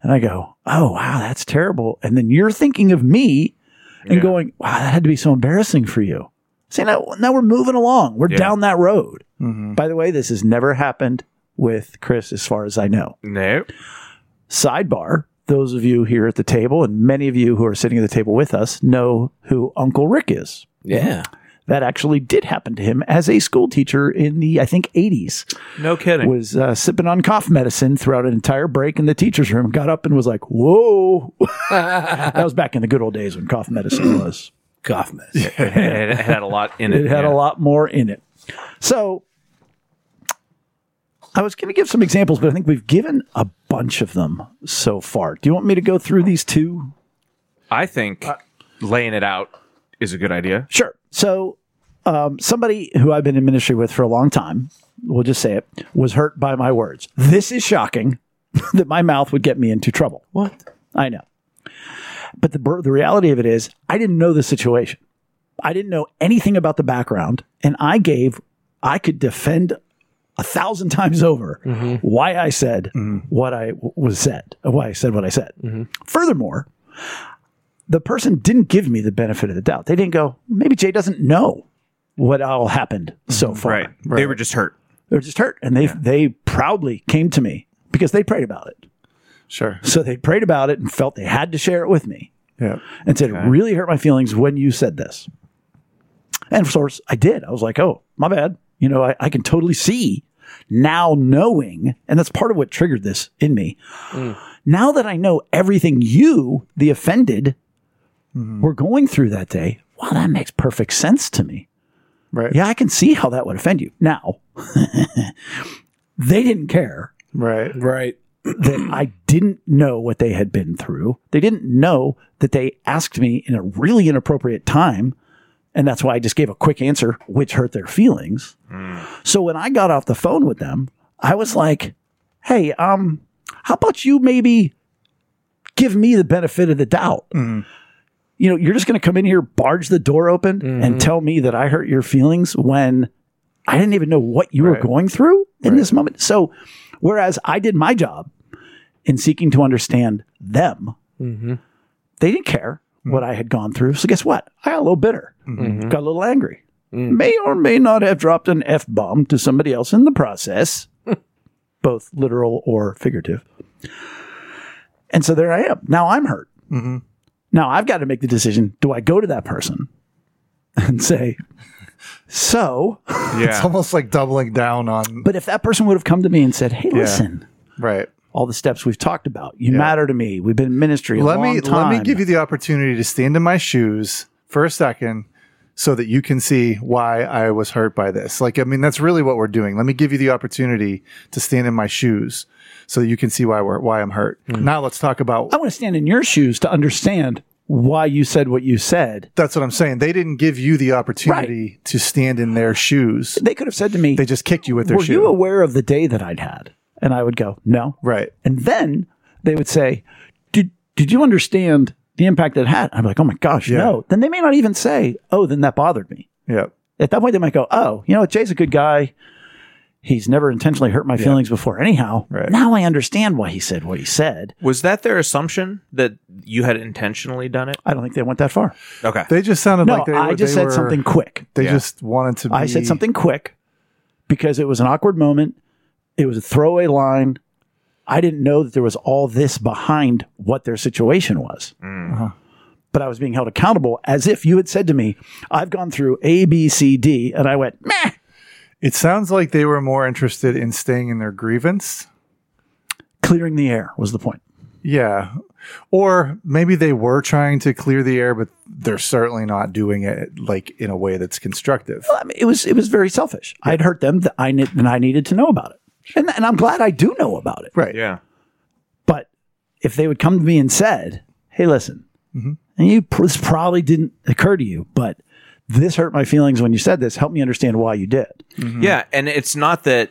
And I go, oh, wow, that's terrible. And then you're thinking of me and going, wow, that had to be so embarrassing for you. See, now, now we're moving along. We're Yeah. down that road. Mm-hmm. By the way, this has never happened with Chris, as far as I know. No. Sidebar those of you here at the table and many of you who are sitting at the table with us know who Uncle Rick is. Yeah. That actually did happen to him as a school teacher in the, I think, 80s. No kidding. Was uh, sipping on cough medicine throughout an entire break in the teacher's room, got up and was like, whoa. that was back in the good old days when cough medicine was. Cough mess. it, it had a lot in it. It had yeah. a lot more in it. So I was going to give some examples, but I think we've given a bunch of them so far. Do you want me to go through these two? I think laying it out is a good idea. Sure. So um, somebody who I've been in ministry with for a long time, we'll just say it, was hurt by my words. This is shocking that my mouth would get me into trouble. What? I know. But the, the reality of it is, I didn't know the situation. I didn't know anything about the background. And I gave, I could defend a thousand times over mm-hmm. why I said mm-hmm. what I w- was said, why I said what I said. Mm-hmm. Furthermore, the person didn't give me the benefit of the doubt. They didn't go, maybe Jay doesn't know what all happened so far. Right. They were just hurt. They were just hurt. And they, they proudly came to me because they prayed about it. Sure. So they prayed about it and felt they had to share it with me Yeah. and said, it really hurt my feelings when you said this. And of course, I did. I was like, oh, my bad. You know, I, I can totally see now knowing, and that's part of what triggered this in me. Mm. Now that I know everything you, the offended, mm-hmm. were going through that day, wow, that makes perfect sense to me. Right. Yeah, I can see how that would offend you. Now, they didn't care Right. Right. that I didn't know what they had been through. They didn't know that they asked me in a really inappropriate time. And that's why I just gave a quick answer, which hurt their feelings. Hmm. So when I got off the phone with them, I was like, hey, um, how about you maybe give me the benefit of the doubt? Hmm. You know, you're just going to come in here, barge the door open, and hmm. tell me that I hurt your feelings when I didn't even know what you were going through in this moment. So, whereas I did my job in seeking to understand them, mm-hmm. they didn't care what mm. I had gone through. So, guess what? I got a little bitter, mm-hmm. got a little angry, mm. may or may not have dropped an F bomb to somebody else in the process, both literal or figurative. And so there I am. Now I'm hurt. Mm-hmm. Now I've got to make the decision do I go to that person and say, so, Yeah. It's almost like doubling down on. but if that person would have come to me and said, hey, listen, Right. All the steps we've talked about, you matter to me. We've been in ministry a Let long me time. let me give you the opportunity to stand in my shoes for a second so that you can see why I was hurt by this. Like I mean that's really what we're doing. Let me give you the opportunity to stand in my shoes so that you can see why we're why I'm hurt. Hmm. Now let's talk about I want to stand in your shoes to understand why you said what you said. that's what I'm saying. They didn't give you the opportunity to stand in their shoes. They could have said to me, They just kicked you with their shoes. Were shoe. you aware of the day that I'd had? And I would go, No. right. And then they would say, Did did you understand the impact it had? I'm like, Oh my gosh, yeah. no. Then they may not even say, Oh, then that bothered me. Yeah. At that point, they might go, Oh, you know what? Jay's a good guy. He's never intentionally hurt my feelings before, anyhow. Right. Now I understand why he said what he said. Was that their assumption that you had intentionally done it? I don't think they went that far. Okay. They just sounded No, like they were. I just they said were- something quick. They Yeah. just wanted to be I said something quick because it was an awkward moment. It was a throwaway line. I didn't know that there was all this behind what their situation was. Mm. Uh-huh. But I was being held accountable as if you had said to me, I've gone through A, B, C, D, and I went, meh. It sounds like they were more interested in staying in their grievance. Clearing the air was the point. Yeah. Or maybe they were trying to clear the air, but they're certainly not doing it like in a way that's constructive. I mean, it was it was very selfish. I'd hurt them, that I ne- and I needed to know about it, and, and I'm glad I do know about it. Right. Yeah. But if they would come to me and said, "Hey, listen," mm-hmm. and you this probably didn't occur to you, but this hurt my feelings when you said this. Help me understand why you did. Mm-hmm. Yeah, and it's not that.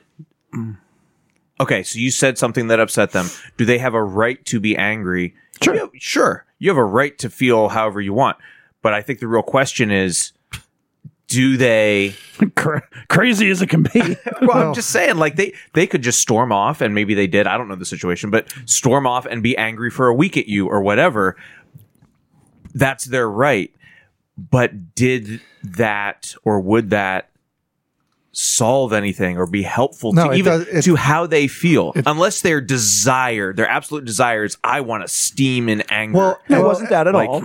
Mm, okay, so you said something that upset them. Do they have a right to be angry? Sure. You- sure. You have a right to feel however you want. But I think the real question is do they Cra- crazy as it can be. well, I'm just saying, like they they could just storm off, and maybe they did. I don't know the situation, but storm off and be angry for a week at you or whatever. That's their right. But did that or would that solve anything or be helpful No, to even does- it- to how they feel? Unless their desire, their absolute desire is, I want to steam in anger. Well, it wasn't that at like- all.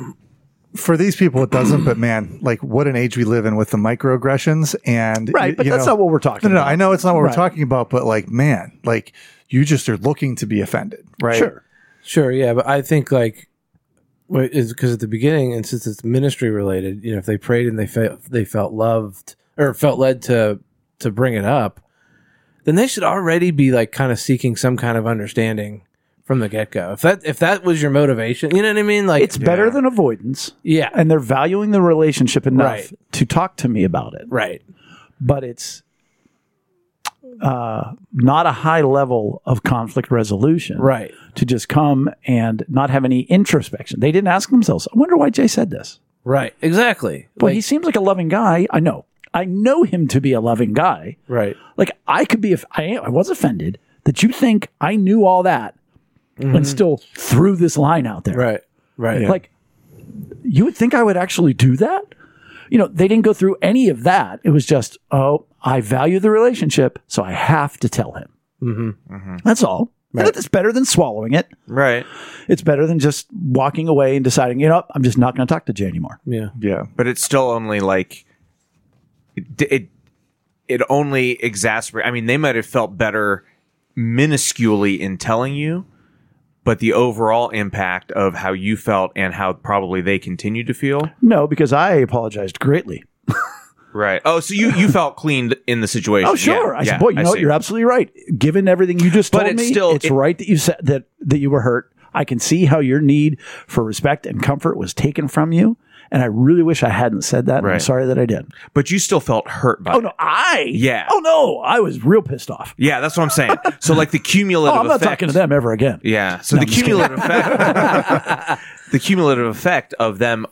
For these people it doesn't but man like what an age we live in with the microaggressions and Right, y- but you that's know- not what we're talking no, no, about. i know it's not what Right. we're talking about but like man like you just are looking to be offended right Sure. Sure, yeah, but I think like wait, is because at the beginning, and since it's ministry related, you know, if they prayed and they felt they felt loved or felt led to to bring it up, then they should already be like kind of seeking some kind of understanding from the get go. If that if that was your motivation, you know what I mean? Like It's better than avoidance, yeah, and they're valuing the relationship enough Right. to talk to me about it. right, But it's uh, not a high level of conflict resolution. right, to just come and not have any introspection. They didn't ask themselves, I wonder why Jay said this. right, exactly. Well, Like, he seems like a loving guy. I know. I know him to be a loving guy. right, Like I could be, if I, am- I was offended that you think I knew all that and still threw this line out there. Mm-hmm. right, right. Like you would think I would actually do that? You know, they didn't go through any of that. It was just, oh, I value the relationship, so I have to tell him. Mm-hmm. That's all. And it's better than swallowing it. right. It's better than just walking away and deciding, you know, I'm just not going to talk to Jay anymore. yeah, yeah but it's still only like it it, it only exacerbate i mean they might have felt better minusculely in telling you but the overall impact of how you felt and how probably they continued to feel No, because I apologized greatly. right oh so you you felt cleaned in the situation Oh, sure. Yeah, I yeah, said, boy, you know what? You're absolutely right. Given everything you just But told it's me, still- it's it- right that you said that that you were hurt. I can see how your need for respect and comfort was taken from you, and I really wish I hadn't said that. and I'm sorry that I did. but you still felt hurt by Oh it. no, I Yeah. Oh no, I was real pissed off. yeah that's what i'm saying so like the cumulative Oh, I'm not effect, talking to them ever again. Yeah. So No, the cumulative effect, the cumulative effect of them,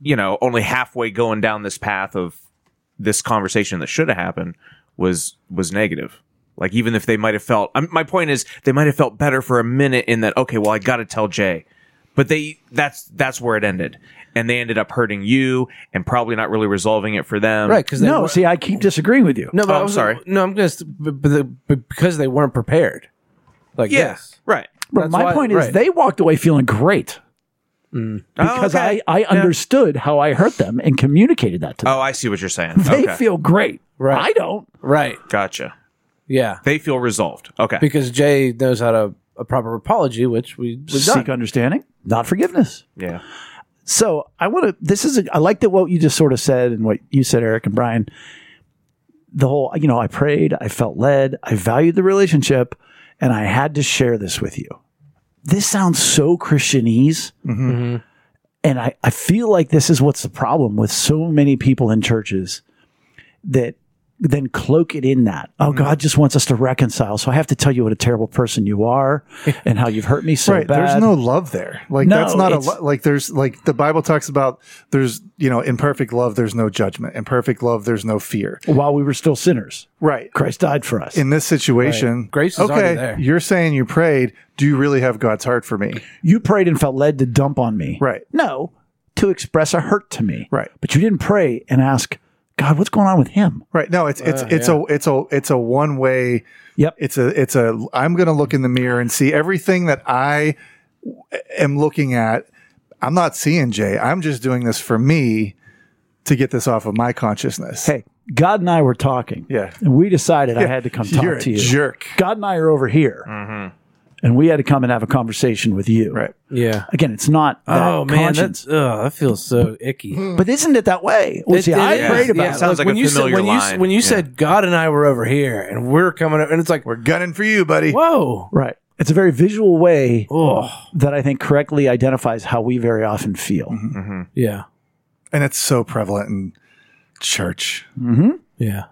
you know, only halfway going down this path of this conversation that should have happened was was negative. Like even if they might have felt, um, my point is they might have felt better for a minute in that. Okay, well I got to tell Jay, but they that's that's where it ended, and they ended up hurting you and probably not really resolving it for them. right. Because No, see, I keep disagreeing with you. no, but Oh, I I'm was- sorry. No, I'm just but, but, the- but because they weren't prepared. Like Yeah. this. Right. But That's my why- point is, right. they walked away feeling great oh, because Oh, okay. I, I understood how I hurt them and communicated that to them. Oh, I see what you're saying. they okay. feel great. Right. I don't. Right. gotcha. Yeah. They feel resolved. Okay. Because Jay knows how to a proper apology, which we we've done. Seek understanding, not forgiveness. yeah. So I want to. This is. A, I like that what you just sort of said and what you said, Eric and Brian. The whole, you know, I prayed, I felt led, I valued the relationship, and I had to share this with you. This sounds so Christianese, mm-hmm. Mm-hmm. and I, I feel like this is what's the problem with so many people in churches that then cloak it in that. Oh, mm-hmm. God just wants us to reconcile, so I have to tell you what a terrible person you are and how you've hurt me so right bad. there's no love there like No, that's not a lo- like there's like the bible talks about there's you know in perfect love there's no judgment in perfect love there's no fear While we were still sinners, right Christ died for us. in this situation Right. Grace is okay there. you're saying you prayed do you really have god's heart for me You prayed and felt led to dump on me. Right. No, to express a hurt to me. Right. But you didn't pray and ask God, what's going on with him? Right. No, it's it's Uh, it's a it's a it's a one way. Yep. It's a it's a. I'm going to look in the mirror and see everything that I am looking at. I'm not seeing Jay. I'm just doing this for me to get this off of my consciousness. Hey, God and I were talking. Yeah. And we decided I had to come talk You're a to you. jerk. God and I are over here. And we had to come and have a conversation with you. Right. Yeah. Again, it's not oh, that Oh man, that's ugh, that feels so icky. Hmm. but isn't it that way? Well, see, It- it I is. prayed about Yeah, it. Sounds like when a you said familiar when you line. when you Yeah. said God and I were over here and we're coming up, and it's like We're gunning for you, buddy. whoa, Right. It's a very visual way oh that I think correctly identifies how we very often feel. Mm-hmm. mm-hmm. yeah, And it's so prevalent in church. Mm-hmm. yeah.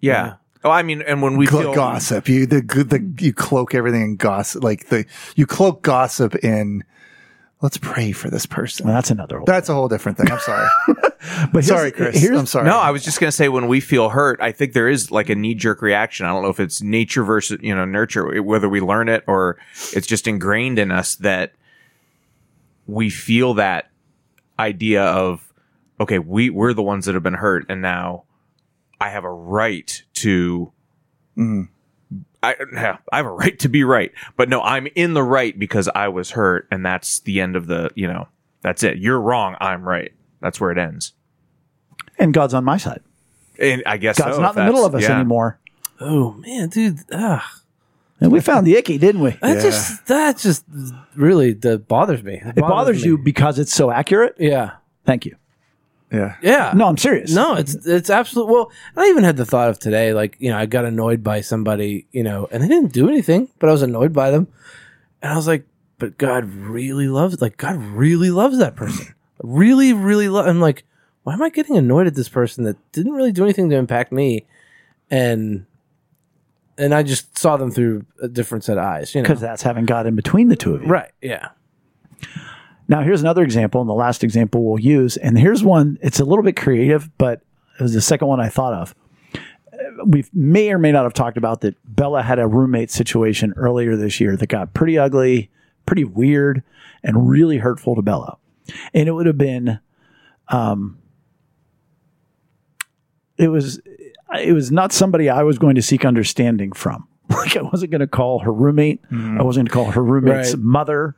Yeah. Oh, I mean, and when we Gl- feel gossip. You the, the you cloak everything in gossip. Like the you cloak gossip in. Let's pray for this person. Well, that's another one. That's a whole different thing. I'm sorry. but sorry, Chris. I'm sorry. No, I was just going to say when we feel hurt, I think there is like a knee jerk reaction. I don't know if it's nature versus, you know, nurture, whether we learn it or it's just ingrained in us that we feel that idea of, okay, we, we're the ones that have been hurt and now I have a right to, I, yeah, I have a right to be right. But no, I'm in the right because I was hurt and that's the end of the, you know, that's it. You're wrong. I'm right. That's where it ends. and God's on my side. And I guess God's so, not in the middle of us yeah. anymore. Oh man, dude, ah, And we found the icky, didn't we? that just that just really that bothers me. It It bothers you because it's so accurate. Yeah, Thank you. Yeah. yeah. No, I'm serious. No, it's it's absolute. Well, I even had the thought of today, like you know, I got annoyed by somebody, you know, and they didn't do anything, but I was annoyed by them, and I was like, but God really loves, like God really loves that person, really, really love. I'm like, why am I getting annoyed at this person that didn't really do anything to impact me, and and I just saw them through a different set of eyes, you know, Because that's having God in between the two of you. right? Yeah, Now, here's another example, and the last example we'll use. And here's one, it's a little bit creative, but it was the second one I thought of. We may or may not have talked about that Bella had a roommate situation earlier this year that got pretty ugly, pretty weird, and really hurtful to Bella. And it would have been, um, it was, it was not somebody I was going to seek understanding from. Like I wasn't going to call her roommate. Mm-hmm. I wasn't going to call her roommate's Right. mother,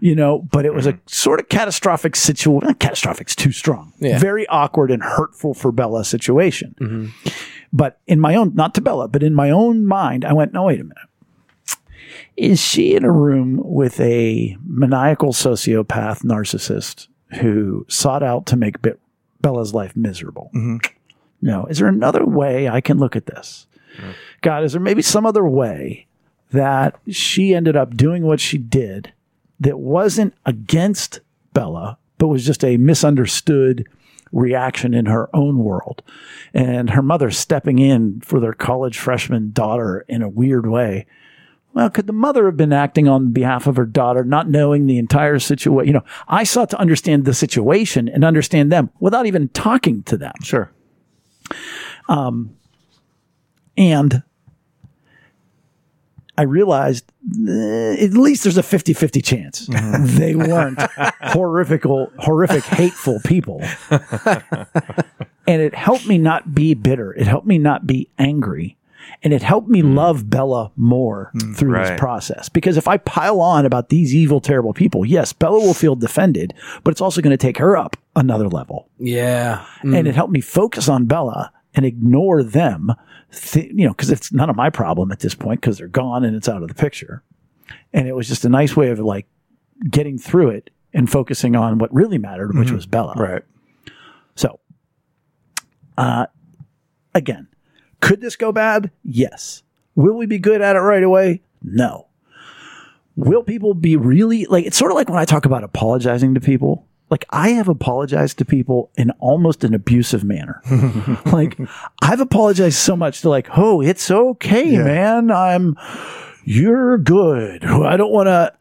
you know, but it was a mm-hmm. sort of catastrophic situation. Catastrophic's too strong. Yeah. Very awkward and hurtful for Bella situation. Mm-hmm. But in my own, not to Bella, but in my own mind, I went, no, wait a minute. Is she in a room with a maniacal sociopath narcissist who sought out to make Be- Bella's life miserable? No. Is there another way I can look at this? God, is there maybe some other way that she ended up doing what she did that wasn't against Bella, but was just a misunderstood reaction in her own world? And her mother stepping in for their college freshman daughter in a weird way. Well, could the mother have been acting on behalf of her daughter, not knowing the entire situation? You know, I sought to understand the situation and understand them without even talking to them. Sure. Um, And I realized eh, at least there's a 50 50 chance mm-hmm. they weren't horrific, horrific, hateful people. and it helped me not be bitter. It helped me not be angry. And it helped me hmm. love Bella more hmm, through Right. this process. Because if I pile on about these evil, terrible people, yes, Bella will feel defended, but it's also going to take her up another level yeah, and it mm. helped me focus on Bella and ignore them. Th- you know, because it's none of my problem at this point because they're gone and it's out of the picture. And it was just a nice way of like getting through it and focusing on what really mattered, which was Bella. Right. So, uh, again, could this go bad? Yes. Will we be good at it right away? No. Will people be really like it's sort of like when I talk about apologizing to people. Like I have apologized to people in almost an abusive manner. like I've apologized so much to like, oh, it's okay, Yeah. man. I'm you're good. I don't want to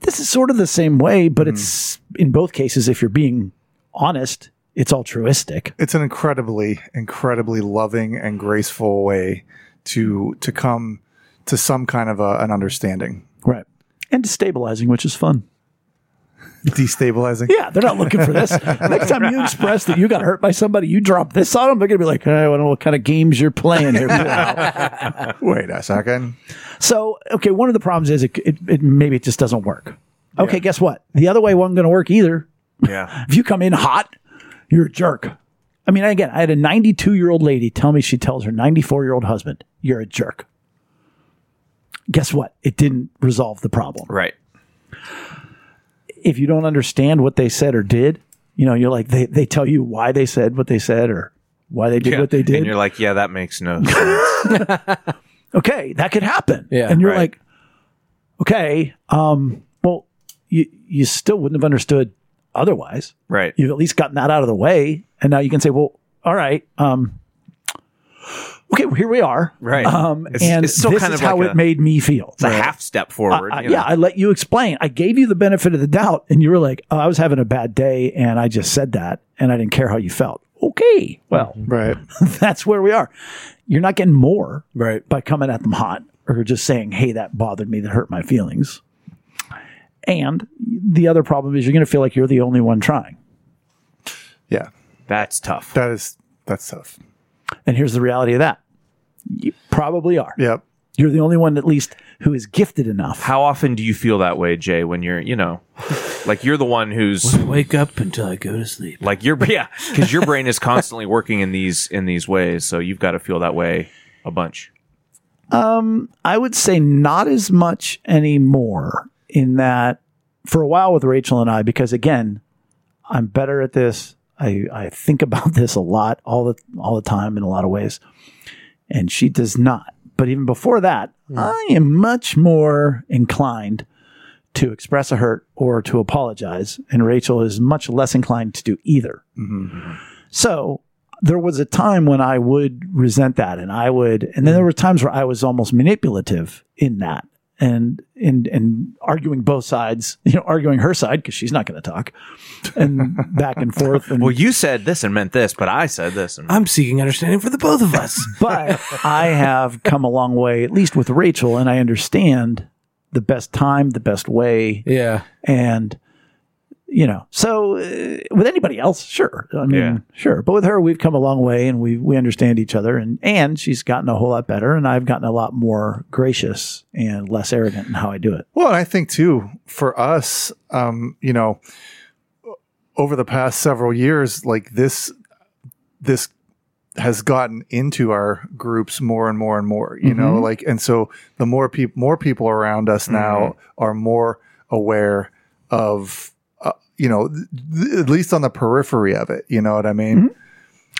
this is sort of the same way, but mm. it's in both cases, if you're being honest, it's altruistic. It's an incredibly, incredibly loving and graceful way to to come to some kind of a, an understanding. Right. And destabilizing, which is fun. Destabilizing. Yeah, they're not looking for this. Next time you express that you got hurt by somebody, you drop this on them, they're going to be like, hey, I don't know what kind of games you're playing here. Wait a second. so, okay, one of the problems is it, it, it maybe it just doesn't work. Okay, guess what? The other way wasn't going to work either. Yeah. If you come in hot, you're a jerk. I mean, again, I had a 92 year old lady tell me she tells her 94 year old husband, you're a jerk. Guess what? It didn't resolve the problem. Right. If you don't understand what they said or did, you know, you're like they, they tell you why they said what they said or why they did Yeah. what they did. And you're like, yeah, that makes no sense. okay, that could happen. Yeah, and you're right. like, okay, um, well, you you still wouldn't have understood otherwise. right. You've at least gotten that out of the way, and now you can say, well, all right, um, okay, well, here we are, Right. Um, It's- and it's still this kind is of how like it a- made me feel. It's a half step forward. I- you know? yeah, I let you explain. I gave you the benefit of the doubt, and you were like, oh, "I was having a bad day, and I just said that, and I didn't care how you felt." Okay, well, mm-hmm. Right. that's where we are. You're not getting more Right. by coming at them hot or just saying, "Hey, that bothered me. That hurt my feelings." And the other problem is you're going to feel like you're the only one trying. Yeah. That's tough. That is that's tough. And here's the reality of that: you probably are. Yep. You're the only one, at least, who is gifted enough. How often do you feel that way, Jay, when you're, you know, like you're the one who's Wake up until I go to sleep. like you're yeah, because your brain is constantly working in these in these ways, so you've got to feel that way a bunch. Um, I would say not as much anymore in that for a while with Rachel and I, because again, I'm better at this. I, I think about this a lot all the all the time in a lot of ways. And she does not. But even before that, hmm. I am much more inclined to express a hurt or to apologize. And Rachel is much less inclined to do either. Mm-hmm. So there was a time when I would resent that and I would, and then there were times where I was almost manipulative in that and, and, and arguing both sides, you know, arguing her side because she's not going to talk and back and forth. And, Well, you said this and meant this, but I said this and I'm seeking understanding for the both of us. but I have come a long way, at least with Rachel, and I understand the best time, the best way, yeah. and you know. So uh, with anybody else, sure, I mean, Yeah. sure, but with her, we've come a long way, and we we understand each other, and and she's gotten a whole lot better, and I've gotten a lot more gracious and less arrogant in how I do it. Well, I think too for us, um, you know, over the past several years, like this, this has gotten into our groups more and more and more. You know, like, and so the more people, more people around us now are more aware of, you know, th- th- at least on the periphery of it. You know what I mean? Mm-hmm.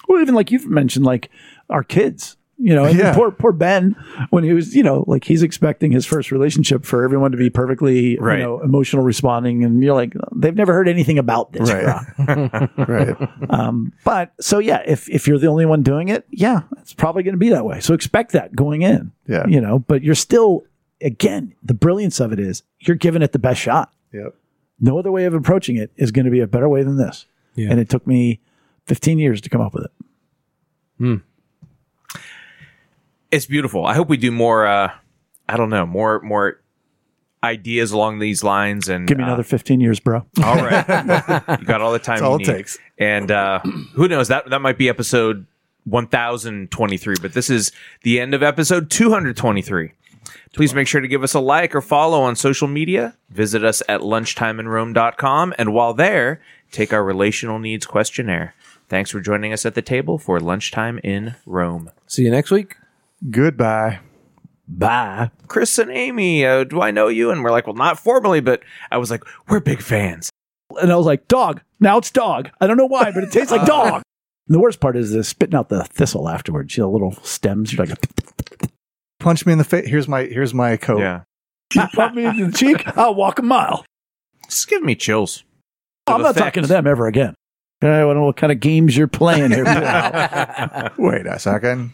Well, even like you've mentioned, like our kids. You know, and Yeah. poor poor Ben when he was, you know, like he's expecting his first relationship for everyone to be perfectly, Right. you know, emotional responding, and you're like, they've never heard anything about this. Right. Rob. right. Um, but so yeah, if if you're the only one doing it, yeah, it's probably going to be that way. So expect that going in. Yeah. You know, but you're still again, the brilliance of it is you're giving it the best shot. Yep. No other way of approaching it is going to be a better way than this. Yeah. And it took me 15 years to come up with it. it's beautiful. I hope we do more. uh I don't know more more ideas along these lines and Give me uh, another 15 years, bro. All right, you got all the time. That's all you it need. takes. And uh, who knows? That that might be episode one thousand twenty three. But this is the end of episode two hundred twenty three. Please make sure to give us a like or follow on social media. Visit us at lunchtimeinrome.com. And while there, take our relational needs questionnaire. Thanks for joining us at the table for Lunchtime in Rome. See you next week. Goodbye. Bye. Chris and Amy, uh, do I know you? And we're like, well, not formally, but I was like, we're big fans. And I was like, dog. Now it's dog. I don't know why, but it tastes like dog. And the worst part is the spitting out the thistle afterwards. You know, little stems. You're like, Punch me in the face. Here's my here's my coat. Yeah. you pump me in the cheek, I'll walk a mile. Just give me chills. I'm not effect. talking to them ever again. I don't know what kind of games you're playing here. Wait a second.